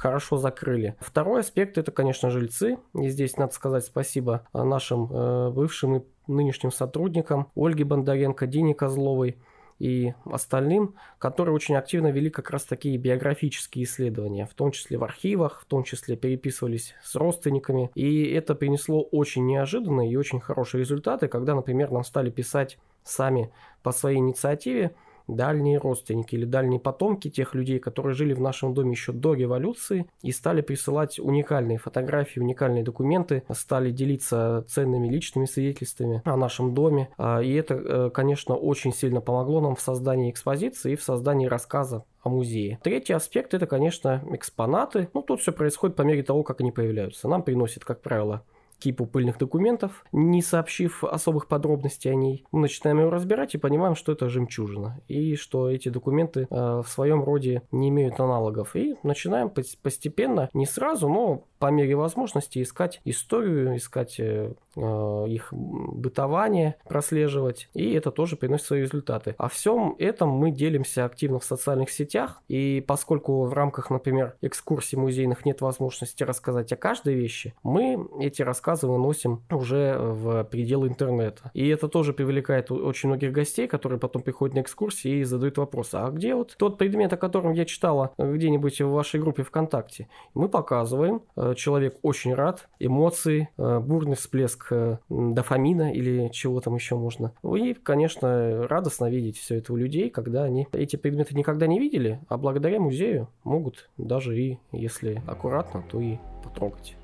хорошо закрыли. Второй аспект это, конечно, жильцы. И здесь надо сказать спасибо нашим э, бывшим и нынешним сотрудникам Ольге Бондаренко, Дине Козловой, и остальным, которые очень активно вели как раз такие биографические исследования, в том числе в архивах, в том числе переписывались с родственниками. И это принесло очень неожиданные и очень хорошие результаты, когда, например, нам стали писать сами по своей инициативе дальние родственники или дальние потомки тех людей, которые жили в нашем доме еще до революции и стали присылать уникальные фотографии, уникальные документы, стали делиться ценными личными свидетельствами о нашем доме. А, и это, э, конечно, очень сильно помогло нам в создании экспозиции и в создании рассказа о музее. Третий аспект это, конечно, экспонаты. Ну, тут все происходит по мере того, как они появляются. Нам приносят, как правило, кипу пыльных документов, не сообщив особых подробностей о ней. Мы начинаем его разбирать и понимаем, что это жемчужина, и что эти документы э, в своем роде не имеют аналогов. И начинаем постепенно, не сразу, но по мере возможности искать историю, искать э, их бытование, прослеживать, и это тоже приносит свои результаты. О всем этом мы делимся активно в социальных сетях, и поскольку в рамках, например, экскурсий музейных нет возможности рассказать о каждой вещи, мы эти рассказы выносим уже в пределы интернета. И это тоже привлекает очень многих гостей, которые потом приходят на экскурсии и задают вопросы, а где вот тот предмет, о котором я читала где-нибудь в вашей группе ВКонтакте? Мы показываем, э, человек очень рад, эмоции, э, бурный всплеск э, дофамина или чего там еще можно. И, конечно, радостно видеть все это у людей, когда они эти предметы никогда не видели, а благодаря музею могут даже и, если аккуратно, то и потрогать.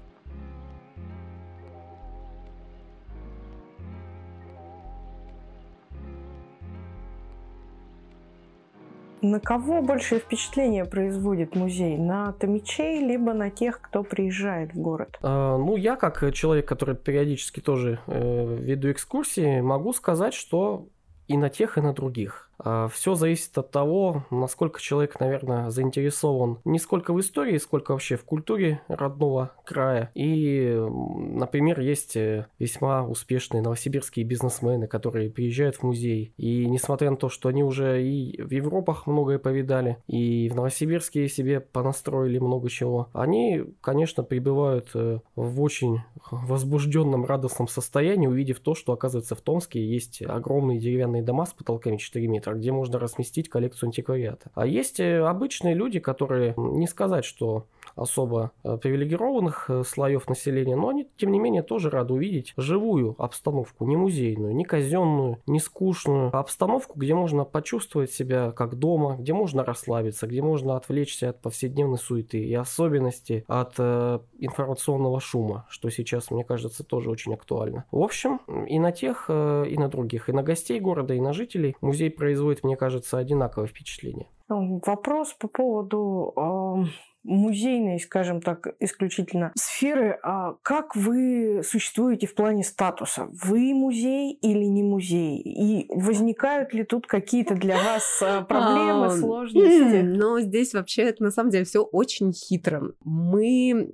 На кого большее впечатление производит музей? На томичей, либо на тех, кто приезжает в город? А, ну, я как человек, который периодически тоже э, веду экскурсии, могу сказать, что и на тех, и на других. А, Все зависит от того, насколько человек, наверное, заинтересован не сколько в истории, сколько вообще в культуре родного края. И, например, есть э, весьма успешные новосибирские бизнесмены, которые приезжают в музей. И несмотря на то, что они уже и в Европах многое повидали, и в Новосибирске себе понастроили много чего, они, конечно, пребывают э, в очень возбужденном, радостном состоянии, увидев то, что, оказывается, в Томске есть огромные деревянные дома с потолками 4 метра где можно разместить коллекцию антиквариата. А есть э, обычные люди, которые, не сказать, что особо э, привилегированных э, слоев населения, но они, тем не менее, тоже рады увидеть живую обстановку, не музейную, не казенную, не скучную, а обстановку, где можно почувствовать себя как дома, где можно расслабиться, где можно отвлечься от повседневной суеты и особенности от э, информационного шума, что сейчас, мне кажется, тоже очень актуально. В общем, и на тех, э, и на других, и на гостей города, и на жителей музей производит, мне кажется, одинаковое впечатление. Вопрос по поводу э, музейной, скажем так, исключительно сферы. А как вы существуете в плане статуса? Вы музей или не музей? И возникают ли тут какие-то для вас а, проблемы, сложности? Но здесь вообще на самом деле все очень хитро. Мы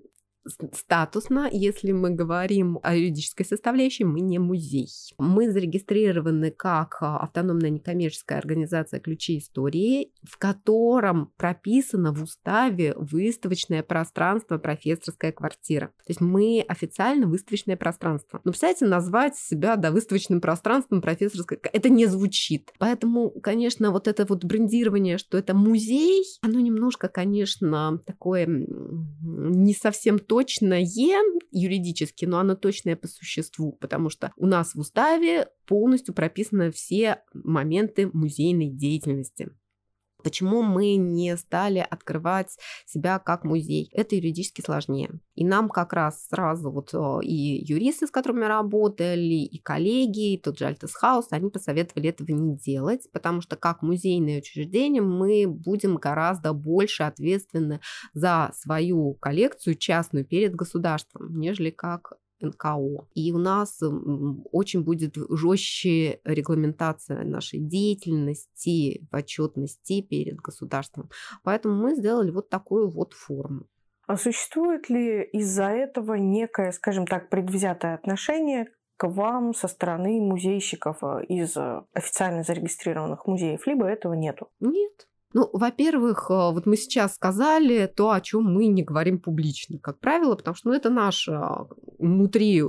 статусно, если мы говорим о юридической составляющей, мы не музей. Мы зарегистрированы как а, автономная некоммерческая организация ключи истории, в котором прописано в уставе выставочное пространство профессорская квартира. То есть мы официально выставочное пространство. Но, представляете, назвать себя да, выставочным пространством профессорской... Это не звучит. Поэтому, конечно, вот это вот брендирование, что это музей, оно немножко, конечно, такое не совсем точное юридически, но оно точное по существу, потому что у нас в уставе полностью прописаны все моменты музейной деятельности. Почему мы не стали открывать себя как музей? Это юридически сложнее. И нам как раз сразу вот э, и юристы, с которыми работали, и коллеги, и тот же Альтес Хаус, они посоветовали этого не делать, потому что как музейное учреждение мы будем гораздо больше ответственны за свою коллекцию частную перед государством, нежели как НКО. И у нас очень будет жестче регламентация нашей деятельности, отчетности перед государством. Поэтому мы сделали вот такую вот форму. А существует ли из-за этого некое, скажем так, предвзятое отношение к вам со стороны музейщиков э, из э, официально зарегистрированных музеев, либо этого нету? Нет. Ну, во-первых, э, вот мы сейчас сказали то, о чем мы не говорим публично, как правило, потому что ну, это наше внутри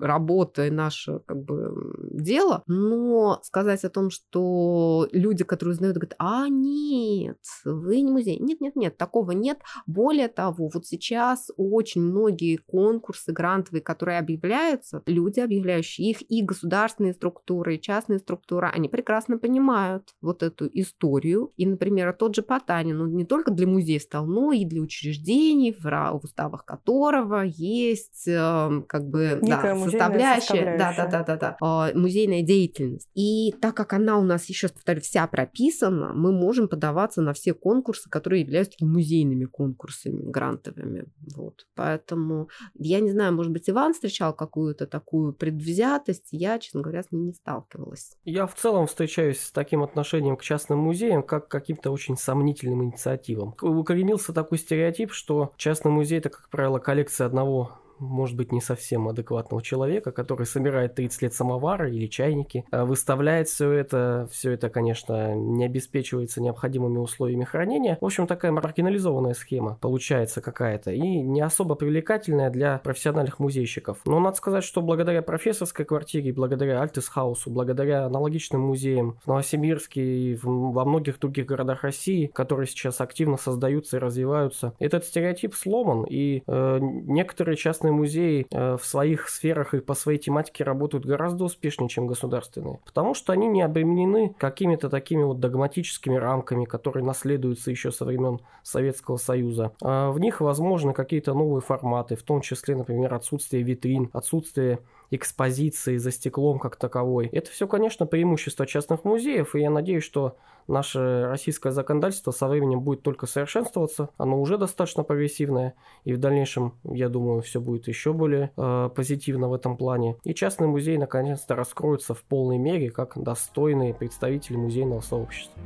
работа и наше как бы дело, но сказать о том, что люди, которые узнают, говорят, а нет, вы не музей. Нет, нет, нет, такого нет. Более того, вот сейчас очень многие конкурсы грантовые, которые объявляются, люди, объявляющие их, и государственные структуры, и частные структуры, они прекрасно понимают вот эту историю. И, например, тот же Потанин, он не только для музея стал, но и для учреждений, в уставах которого есть эм, как бы да, составляющая, составляющая. Да, да, да, да, да, музейная деятельность. И так как она у нас еще, повторю, вся прописана, мы можем подаваться на все конкурсы, которые являются такими музейными конкурсами, грантовыми. Вот. Поэтому я не знаю, может быть, Иван встречал какую-то такую предвзятость, я, честно говоря, с ней не сталкивалась. Я в целом встречаюсь с таким отношением к частным музеям, как к каким-то очень сомнительным инициативам. Укоренился такой стереотип, что частный музей это, как правило, коллекция одного может быть, не совсем адекватного человека, который собирает 30 лет самовара или чайники, а выставляет все это, все это, конечно, не обеспечивается необходимыми условиями хранения. В общем, такая маргинализованная схема получается какая-то и не особо привлекательная для профессиональных музейщиков. Но надо сказать, что благодаря профессорской квартире, благодаря Альтесхаусу, благодаря аналогичным музеям в Новосибирске и во многих других городах России, которые сейчас активно создаются и развиваются, этот стереотип сломан, и э, некоторые частные частные музеи э, в своих сферах и по своей тематике работают гораздо успешнее, чем государственные. Потому что они не обременены какими-то такими вот догматическими рамками, которые наследуются еще со времен Советского Союза. А в них возможны какие-то новые форматы, в том числе, например, отсутствие витрин, отсутствие экспозиции за стеклом как таковой. Это все, конечно, преимущество частных музеев, и я надеюсь, что наше российское законодательство со временем будет только совершенствоваться. Оно уже достаточно прогрессивное, и в дальнейшем, я думаю, все будет еще более э, позитивно в этом плане. И частные музеи наконец-то раскроются в полной мере как достойные представители музейного сообщества.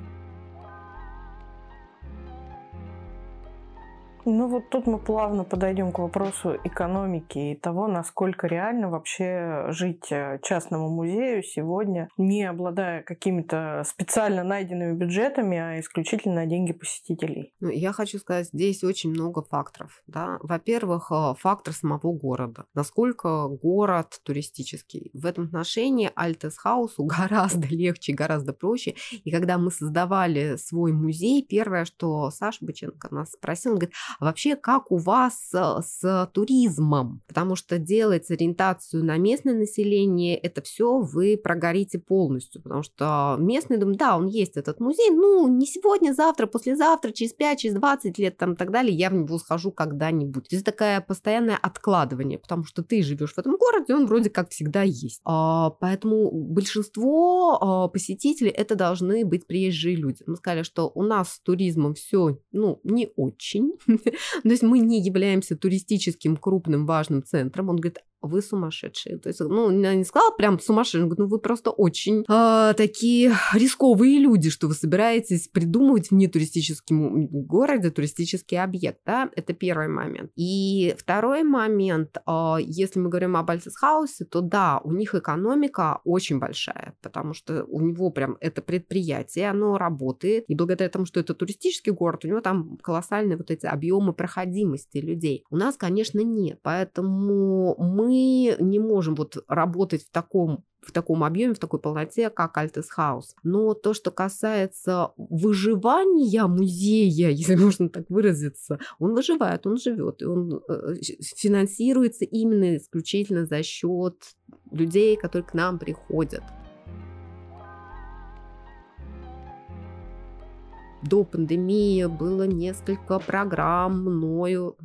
Ну вот тут мы плавно подойдем к вопросу экономики и того, насколько реально вообще жить э, частному музею сегодня, не обладая какими-то специально найденными бюджетами, а исключительно на деньги посетителей. Ну, я хочу сказать, здесь очень много факторов. Да? Во-первых, э, фактор самого города. Насколько город туристический. В этом отношении Альтес Хаусу гораздо легче, гораздо проще. И когда мы создавали свой музей, первое, что Саша Быченко нас спросил, он говорит, вообще, как у вас с, с туризмом? Потому что делать ориентацию на местное население, это все вы прогорите полностью. Потому что местный дом, да, он есть этот музей, ну, не сегодня, завтра, послезавтра, через 5, через 20 лет там и так далее, я в него схожу когда-нибудь. То есть такое постоянное откладывание, потому что ты живешь в этом городе, он вроде как всегда есть. А, поэтому большинство а, посетителей это должны быть приезжие люди. Мы сказали, что у нас с туризмом все, ну, не очень. То есть мы не являемся туристическим крупным важным центром. Он говорит, вы сумасшедшие. То есть, ну, я не сказала прям сумасшедшие, ну, вы просто очень э, такие рисковые люди, что вы собираетесь придумывать в нетуристическом городе туристический объект, да, это первый момент. И второй момент, э, если мы говорим об Альтесхаусе, то да, у них экономика очень большая, потому что у него прям это предприятие, оно работает, и благодаря тому, что это туристический город, у него там колоссальные вот эти объемы проходимости людей. У нас, конечно, нет, поэтому мы мы не можем вот работать в таком в таком объеме, в такой полноте, как Альтес Хаус. Но то, что касается выживания музея, если можно так выразиться, он выживает, он живет, и он э, финансируется именно исключительно за счет людей, которые к нам приходят. До пандемии было несколько программ мною,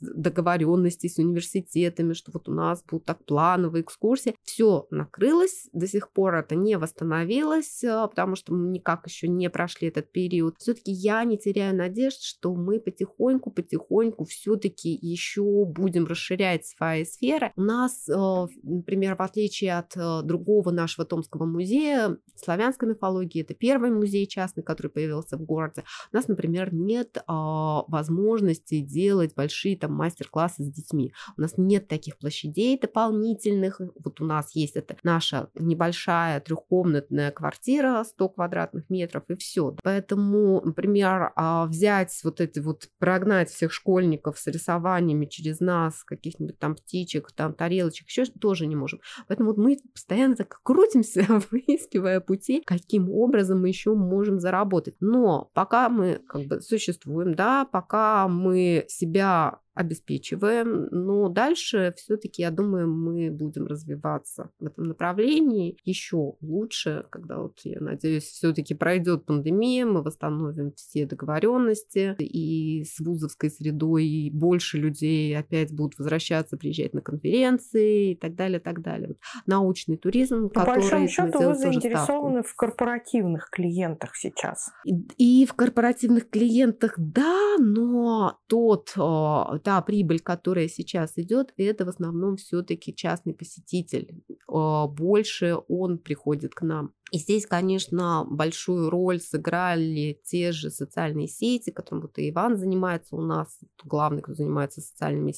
договоренностей с университетами, что вот у нас будут так плановые экскурсии. Все накрылось, до сих пор это не восстановилось, а, потому что мы никак еще не прошли этот период. Все-таки я не теряю надежд, что мы потихоньку, потихоньку все-таки еще будем расширять свои сферы. У нас, а, например, в отличие от а, другого нашего Томского музея, славянской мифологии, это первый музей частный, который появился в городе, у нас, например, нет возможности делать большие там мастер-классы с детьми. У нас нет таких площадей дополнительных. Вот у нас есть это наша небольшая трехкомнатная квартира, 100 квадратных метров, и все. Поэтому, например, а, взять вот эти вот, прогнать всех школьников с рисованиями через нас, каких-нибудь там птичек, там тарелочек, еще тоже не можем. Поэтому вот мы постоянно так крутимся, выискивая пути, каким образом мы еще можем заработать. Но пока мы как бы существуем, да, пока мы себя обеспечиваем. Но дальше все-таки, я думаю, мы будем развиваться в этом направлении еще лучше, когда вот, я надеюсь, все-таки пройдет пандемия, мы восстановим все договоренности, и с вузовской средой и больше людей опять будут возвращаться, приезжать на конференции и так далее, так далее. Вот научный туризм, По который... По большому счету вы заинтересованы ставку. в корпоративных клиентах сейчас. И, и в корпоративных клиентах, да, но тот а, та прибыль, которая сейчас идет, это в основном все-таки частный посетитель. А, больше он приходит к нам. И здесь, конечно, большую роль сыграли те же социальные сети, которым вот и Иван занимается у нас, главный, кто занимается социальными,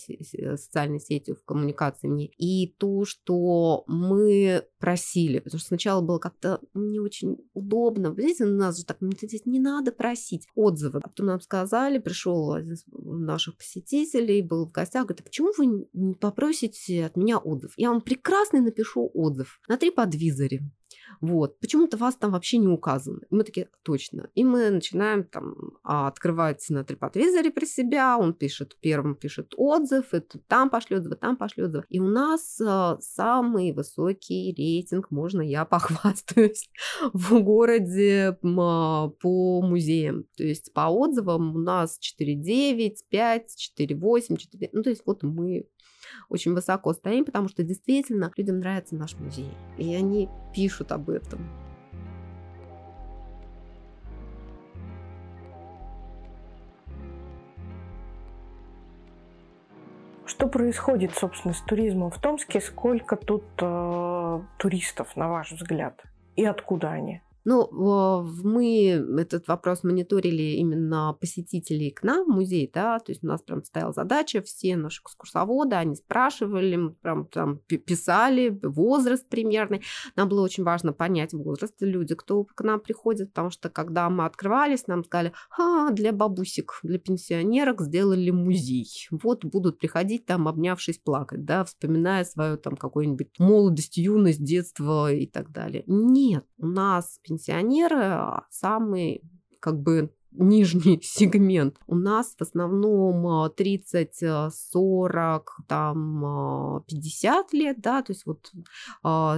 социальной сетью в коммуникации мне. И то, что мы просили, потому что сначала было как-то не очень удобно. Здесь у нас же так, здесь не надо просить отзывы. А потом нам сказали, пришел один из наших посетителей, был в гостях, говорит, а почему вы не попросите от меня отзыв? Я вам прекрасный напишу отзыв на TripAdvisor. Вот. Почему-то вас там вообще не указано. И мы такие, точно. И мы начинаем там а, открывать на TripAdvisor при себя, он пишет, первым пишет отзыв, это там пошлет отзыв, там пошлет отзыв. И у нас а, самый высокий рейтинг, можно я похвастаюсь, в городе а, по музеям. То есть по отзывам у нас 4,9, 5, 4,8, 4... Ну, то есть вот мы очень высоко стоим, потому что действительно людям нравится наш музей. И они пишут об этом. Что происходит, собственно, с туризмом в Томске? Сколько тут э, туристов, на ваш взгляд? И откуда они? Ну, мы этот вопрос мониторили именно посетителей к нам в музей, да, то есть у нас прям стояла задача, все наши экскурсоводы, они спрашивали, мы прям там писали возраст примерный. Нам было очень важно понять возраст люди, кто к нам приходит, потому что когда мы открывались, нам сказали, а, для бабусек, для пенсионерок сделали музей. Вот будут приходить там, обнявшись, плакать, да, вспоминая свою там какую-нибудь молодость, юность, детство и так далее. Нет, у нас пенсионеры а самый как бы нижний сегмент. У нас в основном 30, а, 40, а, там 50 лет, да, то есть вот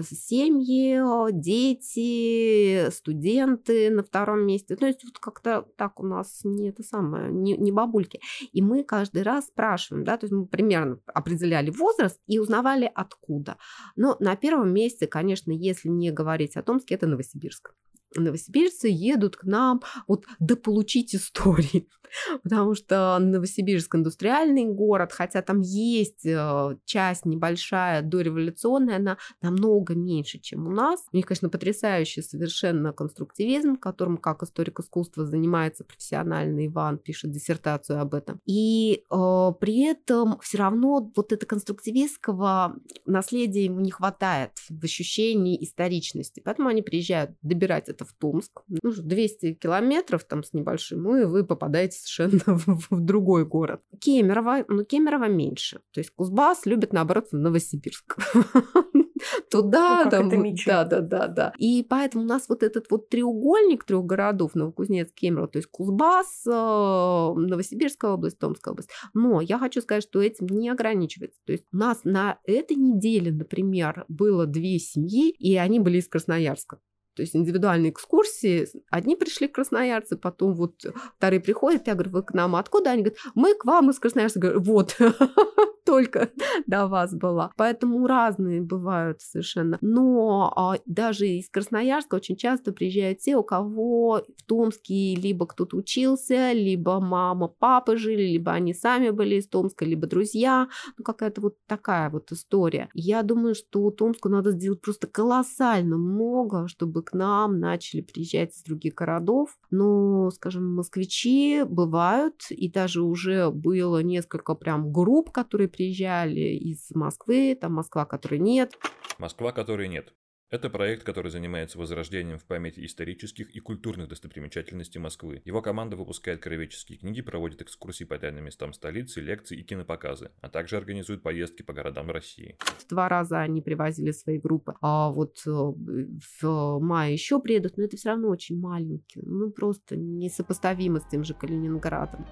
семьи, дети, студенты на втором месте. То есть вот как-то так у нас не это самое, не, не бабульки. И мы каждый раз спрашиваем, да, то есть мы примерно определяли возраст и узнавали откуда. Но на первом месте, конечно, если не говорить о Томске, это Новосибирск новосибирцы едут к нам вот дополучить истории, потому что Новосибирск индустриальный город, хотя там есть э, часть небольшая дореволюционная, она намного меньше, чем у нас. У них, конечно, потрясающий совершенно конструктивизм, которым как историк искусства занимается профессиональный Иван, пишет диссертацию об этом. И э, при этом все равно вот это конструктивистского наследия ему не хватает в ощущении историчности, поэтому они приезжают добирать это в Томск, ну, 200 километров там с небольшим, и вы попадаете совершенно в, в другой город. Кемерово, ну, Кемерово меньше. То есть Кузбасс любит, наоборот, в Новосибирск. Туда, ну, там, да, да, да, да. И поэтому у нас вот этот вот треугольник трех городов, Новокузнецк, Кемерово, то есть Кузбасс, э, Новосибирская область, Томская область. Но я хочу сказать, что этим не ограничивается. То есть у нас на этой неделе, например, было две семьи, и они были из Красноярска. То есть индивидуальные экскурсии. Одни пришли красноярцы, потом вот вторые приходят, я говорю, вы к нам откуда? Они говорят, мы к вам из Красноярска. Говорю, вот, только до вас была. Поэтому разные бывают совершенно. Но а, даже из Красноярска очень часто приезжают те, у кого в Томске либо кто-то учился, либо мама, папа жили, либо они сами были из Томска, либо друзья. Ну, какая-то вот такая вот история. Я думаю, что Томску надо сделать просто колоссально много, чтобы к нам начали приезжать из других городов. Но, скажем, москвичи бывают, и даже уже было несколько прям групп, которые приезжали из Москвы, там Москва, которой нет. Москва, которой нет. Это проект, который занимается возрождением в памяти исторических и культурных достопримечательностей Москвы. Его команда выпускает краеведческие книги, проводит экскурсии по тайным местам столицы, лекции и кинопоказы, а также организует поездки по городам России. Два раза они привозили свои группы, а вот э, в мае еще приедут, но это все равно очень маленькие, ну просто несопоставимо с тем же Калининградом.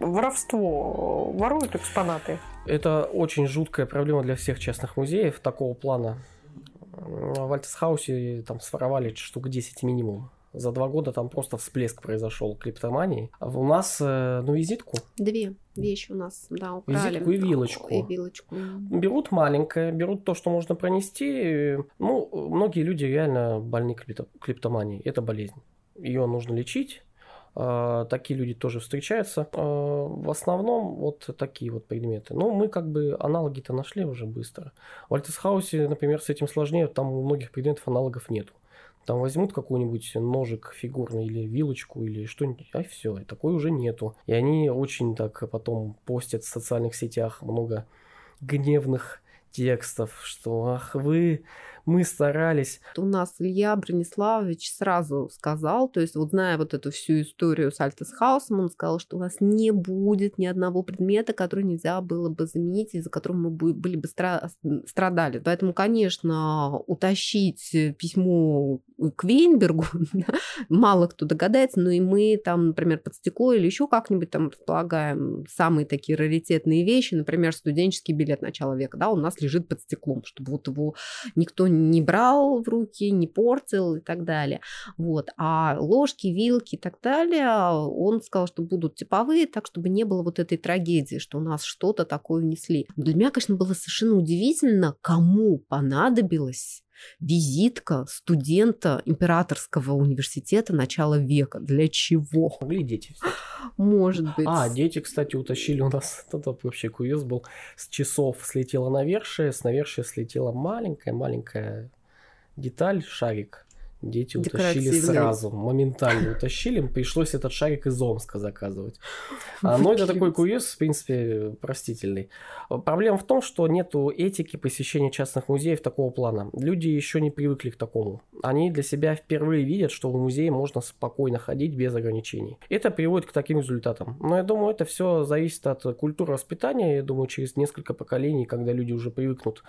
воровство, воруют экспонаты. Это очень жуткая проблема для всех частных музеев такого плана. В Альтесхаусе там своровали штук 10 минимум. За два года там просто всплеск произошел клиптомании. А у нас, э, ну, визитку. Две вещи у нас, да, украли. Визитку и вилочку. И вилочку. Берут маленькое, берут то, что можно пронести. Ну, многие люди реально больны клиптоманией. Это болезнь. Ее нужно лечить такие люди тоже встречаются. А, в основном вот такие вот предметы. Но мы как бы аналоги-то нашли уже быстро. В Альтесхаусе, например, с этим сложнее, там у многих предметов аналогов нету. Там возьмут какой-нибудь ножик фигурный или вилочку или что-нибудь, а все, такой уже нету. И они очень так потом постят в социальных сетях много гневных текстов, что ах вы мы старались. У нас Илья Брониславович сразу сказал, то есть вот зная вот эту всю историю с Альтесхаусом, он сказал, что у нас не будет ни одного предмета, который нельзя было бы заменить, из-за которого мы были бы страдали. Поэтому, конечно, утащить письмо к Вейнбергу мало кто догадается, но и мы там, например, под стекло или еще как-нибудь там располагаем самые такие раритетные вещи, например, студенческий билет начала века, да, у нас лежит под стеклом, чтобы вот его никто не брал в руки, не портил и так далее. Вот. А ложки, вилки и так далее, он сказал, что будут типовые, так чтобы не было вот этой трагедии, что у нас что-то такое внесли. Для меня, конечно, было совершенно удивительно, кому понадобилось визитка студента императорского университета начала века. Для чего? Могли дети Может быть. А, дети, кстати, утащили у нас, это вообще курьез был, с часов слетела навершие, с навершия слетела маленькая-маленькая деталь, шарик Дети утащили сразу, моментально утащили. Пришлось этот шарик из Омска заказывать. А, но это такой курьез, в принципе, простительный. Проблема в том, что нету этики посещения частных музеев такого плана. Люди еще не привыкли к такому. Они для себя впервые видят, что в музее можно спокойно ходить без ограничений. Это приводит к таким результатам. Но я думаю, это все зависит от культуры воспитания. Я думаю, через несколько поколений, когда люди уже привыкнут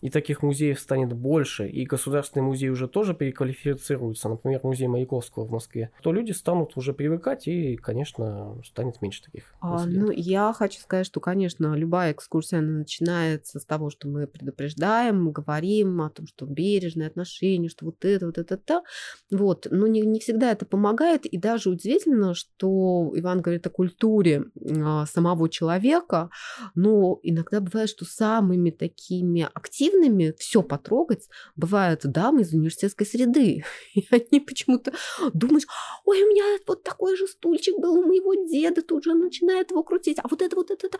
и таких музеев станет больше, и государственные музеи уже тоже переквалифицируются, например, музей Маяковского в Москве, то люди станут уже привыкать, и, конечно, станет меньше таких. А, ну, я хочу сказать, что, конечно, любая экскурсия начинается с того, что мы предупреждаем, мы говорим о том, что бережное отношение, что вот это, вот это, это. Вот. Но не, не всегда это помогает, и даже удивительно, что Иван говорит о культуре а, самого человека, но иногда бывает, что самыми такими активными активными, все потрогать, бывают дамы из университетской среды. И они почему-то думают, ой, у меня вот такой же стульчик был у моего деда, тут же начинает его крутить, а вот это, вот это, это.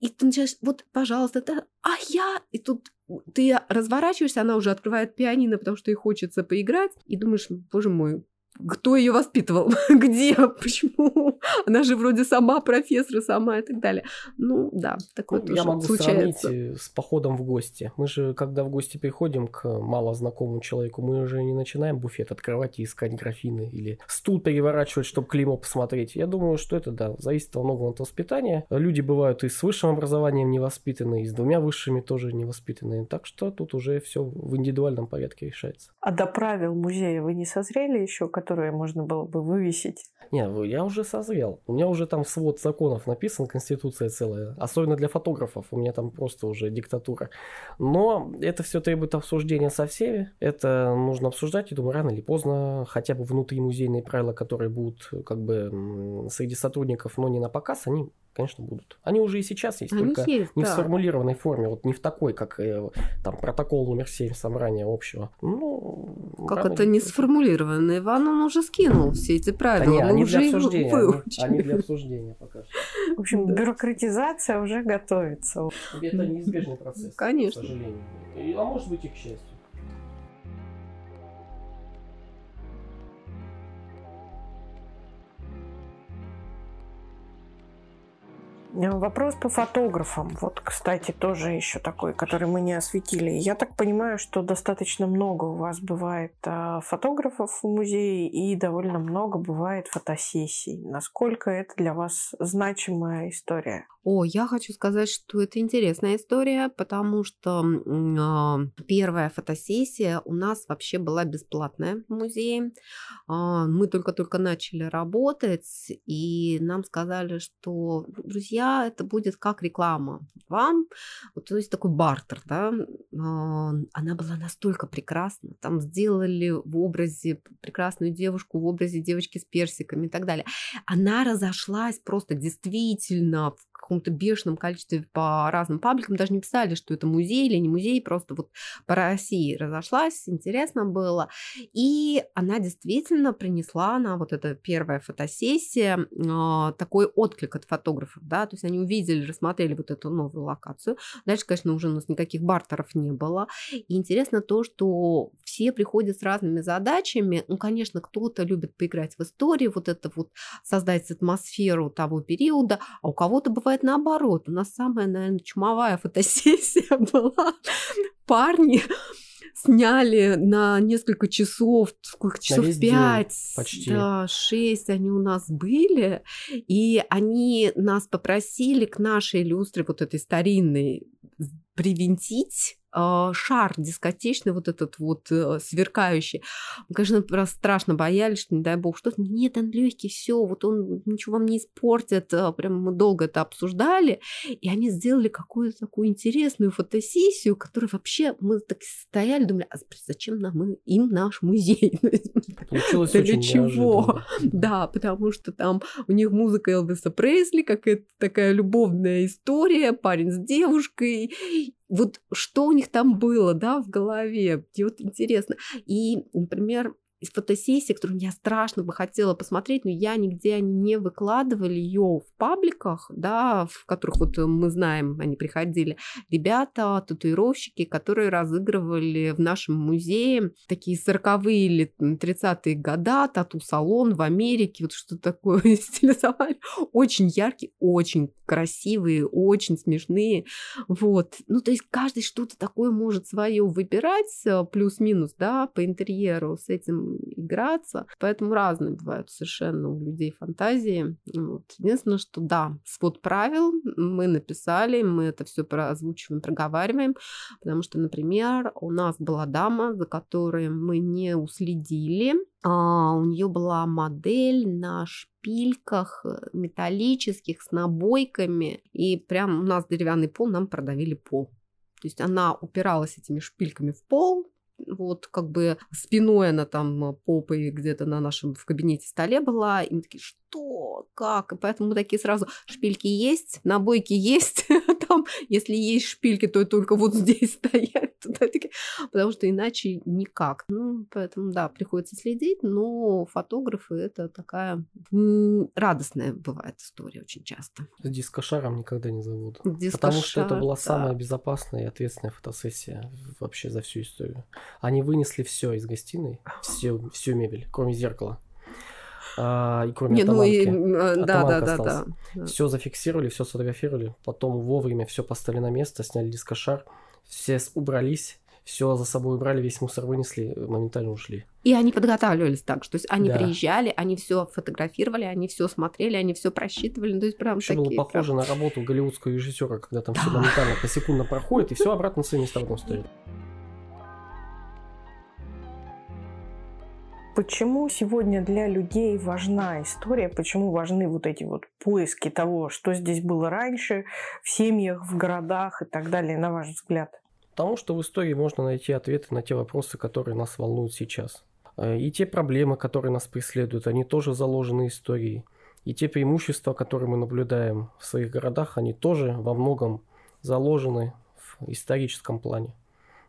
И ты начинаешь, вот, пожалуйста, это, а я, и тут ты разворачиваешься, она уже открывает пианино, потому что ей хочется поиграть, и думаешь, боже мой, кто ее воспитывал, где, почему, она же вроде сама профессор, сама и так далее. Ну да, такое ну, тоже Я могу случается. сравнить э, с походом в гости. Мы же, когда в гости приходим к малознакомому человеку, мы уже не начинаем буфет открывать и искать графины или стул переворачивать, чтобы клеймо посмотреть. Я думаю, что это, да, зависит во многом от воспитания. Люди бывают и с высшим образованием невоспитанные, и с двумя высшими тоже невоспитанные. Так что тут уже все в индивидуальном порядке решается. А до правил музея вы не созрели еще, которые можно было бы вывесить? Не, я уже созрел. У меня уже там свод законов написан, конституция целая. Особенно для фотографов. У меня там просто уже диктатура. Но это все требует обсуждения со всеми. Это нужно обсуждать. И думаю, рано или поздно хотя бы внутри музейные правила, которые будут как бы среди сотрудников, но не на показ, они конечно, будут. Они уже и сейчас есть, Они только есть, не да. в сформулированной форме, вот не в такой, как э, там протокол номер 7 собрания общего. Ну, Как это не поздно. сформулировано? Иван, он уже скинул все эти Да правила. не, мы они уже для их обсуждения. выучили. Они, они для обсуждения пока что. В общем, Да. бюрократизация уже готовится. Это неизбежный процесс. Конечно. К сожалению. И- а может быть и к счастью. Вопрос по фотографам. Вот, кстати, тоже еще такой, который мы не осветили. Я так понимаю, что достаточно много у вас бывает а, фотографов в музее и довольно много бывает фотосессий. Насколько это для вас значимая история? О, я хочу сказать, что это интересная история, потому что а, первая фотосессия у нас вообще была бесплатная в музее. А, Мы только-только начали работать, и нам сказали, что, друзья, это будет как реклама вам. Вот, то есть такой бартер, да. А, Она была настолько прекрасна. Там сделали в образе прекрасную девушку, в образе девочки с персиками и так далее. Она разошлась просто действительно в каком-то бешеном количестве по разным пабликам. Даже не писали, что это музей или не музей, просто вот по России разошлась, интересно было. И она действительно принесла на вот эта первая фотосессия а, такой отклик от фотографов, да, то есть они увидели, рассмотрели вот эту новую локацию. Дальше, конечно, уже у нас никаких бартеров не было. И интересно то, что все приходят с разными задачами. Ну, конечно, кто-то любит поиграть в истории, вот это вот создать атмосферу того периода, а у кого-то бывает наоборот. У нас самая, наверное, чумовая фотосессия была. Парни сняли на несколько часов, сколько часов пять, почти. да, шесть они у нас были, и они нас попросили к нашей люстре вот этой старинной привинтить шар дискотечный, вот этот вот э, сверкающий. Мы, конечно, просто страшно боялись, что, не дай бог, что нет, он легкий, все, вот он ничего вам не испортит. Э, Прям мы долго это обсуждали, и они сделали какую-то такую интересную фотосессию, которую вообще мы так стояли, думали, а зачем нам им наш музей? Получилось Для очень чего? Да, потому что там у них музыка Элвиса Пресли, какая-то такая любовная история, парень с девушкой. Вот что у них там было, да, в голове, мне вот интересно. И, например, из фотосессии, которую я страшно бы хотела посмотреть, но я нигде не выкладывали ее в пабликах, да, в которых вот мы знаем, они приходили. Ребята, татуировщики, которые разыгрывали в нашем музее такие 40-е или 30-е года, тату-салон в Америке, вот что такое стилизовали. Очень яркие, очень красивые, очень смешные. Вот. Ну, то есть каждый что-то такое может свое выбирать, э, плюс-минус, да, по интерьеру с этим играться. Поэтому разные бывают совершенно у людей фантазии. Вот. Единственное, что да, свод правил мы написали, мы это все озвучиваем, проговариваем, потому что, например, у нас была дама, за которой мы не уследили, а, у нее была модель на шпильках э, металлических с набойками, и прям у нас деревянный пол, нам продавили пол. То есть она упиралась этими шпильками в пол, вот как бы спиной она там э, попой где-то на нашем в кабинете столе была, и мы такие, что, как? И поэтому мы такие сразу, шпильки есть, набойки есть, там, если есть шпильки, то только вот здесь стоять, туда такие, потому что иначе никак. Ну, поэтому, да, приходится следить, но фотографы это такая радостная бывает история очень часто. Дискошаром никогда не. Дискошар, Потому что это была да. самая безопасная и ответственная фотосессия вообще за всю историю. Они вынесли все из гостиной, всю, всю мебель, кроме зеркала. А, и кроме Не, ну и э, да, да, да, да. Все зафиксировали, все сфотографировали, потом вовремя все поставили на место, сняли дискошар, все убрались, все за собой убрали, весь мусор вынесли, моментально ушли. И они подготавливались так, то есть они Да. приезжали, они все фотографировали, они все смотрели, они все просчитывали, ну, то есть прям Еще такие. было похоже на работу голливудского режиссера, когда там все моментально посекундно проходит, и все обратно на свои места стоит. Почему сегодня для людей важна история? Почему важны вот эти вот поиски того, что здесь было раньше, в семьях, в городах и так далее, на ваш взгляд? Потому что в истории можно найти ответы на те вопросы, которые нас волнуют сейчас. Э, и те проблемы, которые нас преследуют, они тоже заложены историей. И те преимущества, которые мы наблюдаем в своих городах, они тоже во многом заложены в историческом плане.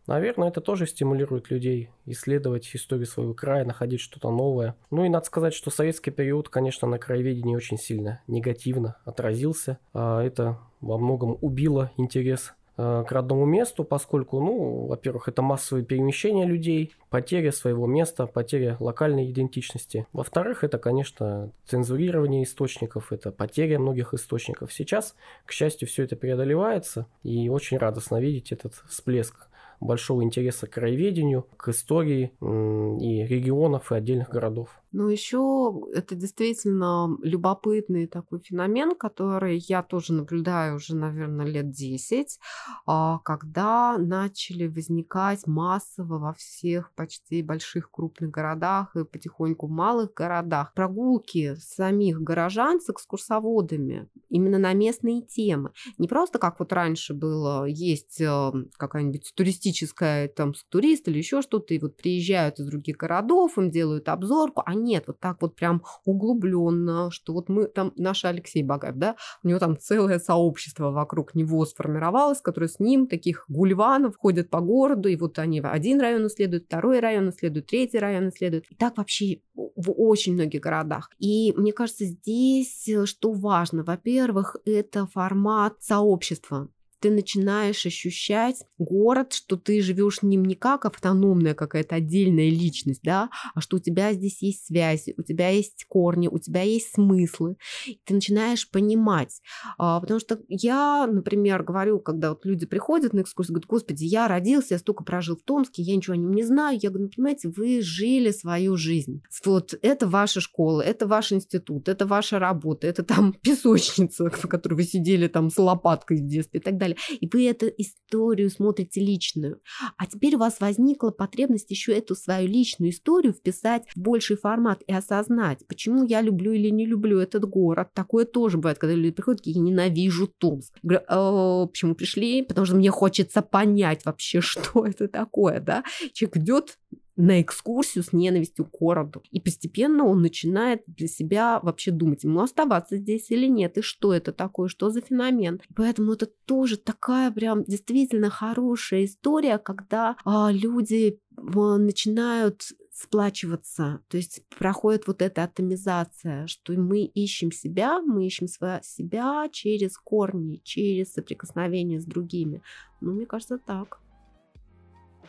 Наверное, это тоже стимулирует людей исследовать историю своего края, находить что-то новое. Ну и надо сказать, что советский период, конечно, на краеведении очень сильно негативно отразился. А это во многом убило интерес Э, к родному месту, поскольку, ну, во-первых, это массовые перемещения людей, потеря своего места, потеря локальной идентичности. Во-вторых, это, конечно, цензурирование источников, это потеря многих источников. Сейчас, к счастью, все это преодолевается, и очень радостно видеть этот всплеск большого интереса к краеведению, к истории и регионов, и отдельных городов. Ну, еще это действительно любопытный такой феномен, который я тоже наблюдаю уже, наверное, лет 10, а, когда начали возникать массово во всех почти больших крупных городах и потихоньку малых городах прогулки самих горожан с экскурсоводами именно на местные темы. Не просто как вот раньше было, есть э, какая-нибудь туристическая там турист или еще что-то, и вот приезжают из других городов, им делают обзорку, они нет, вот так вот прям углубленно, что вот мы там, наш Алексей Багаев, да, у него там целое сообщество вокруг него сформировалось, которое с ним, таких гульванов, ходят по городу, и вот они один район исследуют, второй район исследуют, третий район исследуют. И так вообще в очень многих городах. И мне кажется, здесь э, что важно, во-первых, это формат сообщества ты начинаешь ощущать город, что ты живешь ним не как автономная какая-то отдельная личность, да, а что у тебя здесь есть связи, у тебя есть корни, у тебя есть смыслы. Ты начинаешь понимать. А, потому что я, например, говорю, когда вот люди приходят на экскурсию, говорят, господи, я родился, я столько прожил в Томске, я ничего о нем не знаю. Я говорю, ну, понимаете, вы жили свою жизнь. Вот это ваша школа, это ваш институт, это ваша работа, это там песочница, в которой вы сидели там с лопаткой в детстве и так далее далее. И вы эту историю смотрите личную. А теперь у вас возникла потребность еще эту свою личную историю вписать в больший формат и осознать, почему я люблю или не люблю этот город. Такое тоже бывает, когда люди приходят, я ненавижу Томск. Говорю, «А, почему пришли? Потому что мне хочется понять вообще, что это такое, да? Человек идет на экскурсию с ненавистью к городу. И постепенно он начинает для себя вообще думать, ему оставаться здесь или нет, и что это такое, что за феномен. Поэтому это тоже такая прям действительно хорошая история, когда а, люди а, начинают сплачиваться, то есть проходит вот эта атомизация, что мы ищем себя, мы ищем себя через корни, через соприкосновение с другими. Ну, мне кажется, так.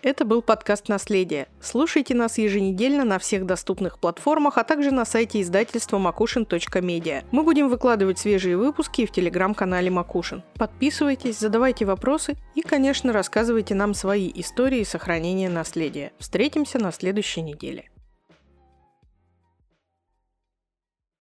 Это был подкаст «Наследие». Слушайте нас еженедельно на всех доступных платформах, а также на сайте издательства макушин.медиа. Мы будем выкладывать свежие выпуски в телеграм-канале Макушин. Подписывайтесь, задавайте вопросы и, конечно, рассказывайте нам свои истории сохранения наследия. Встретимся на следующей неделе.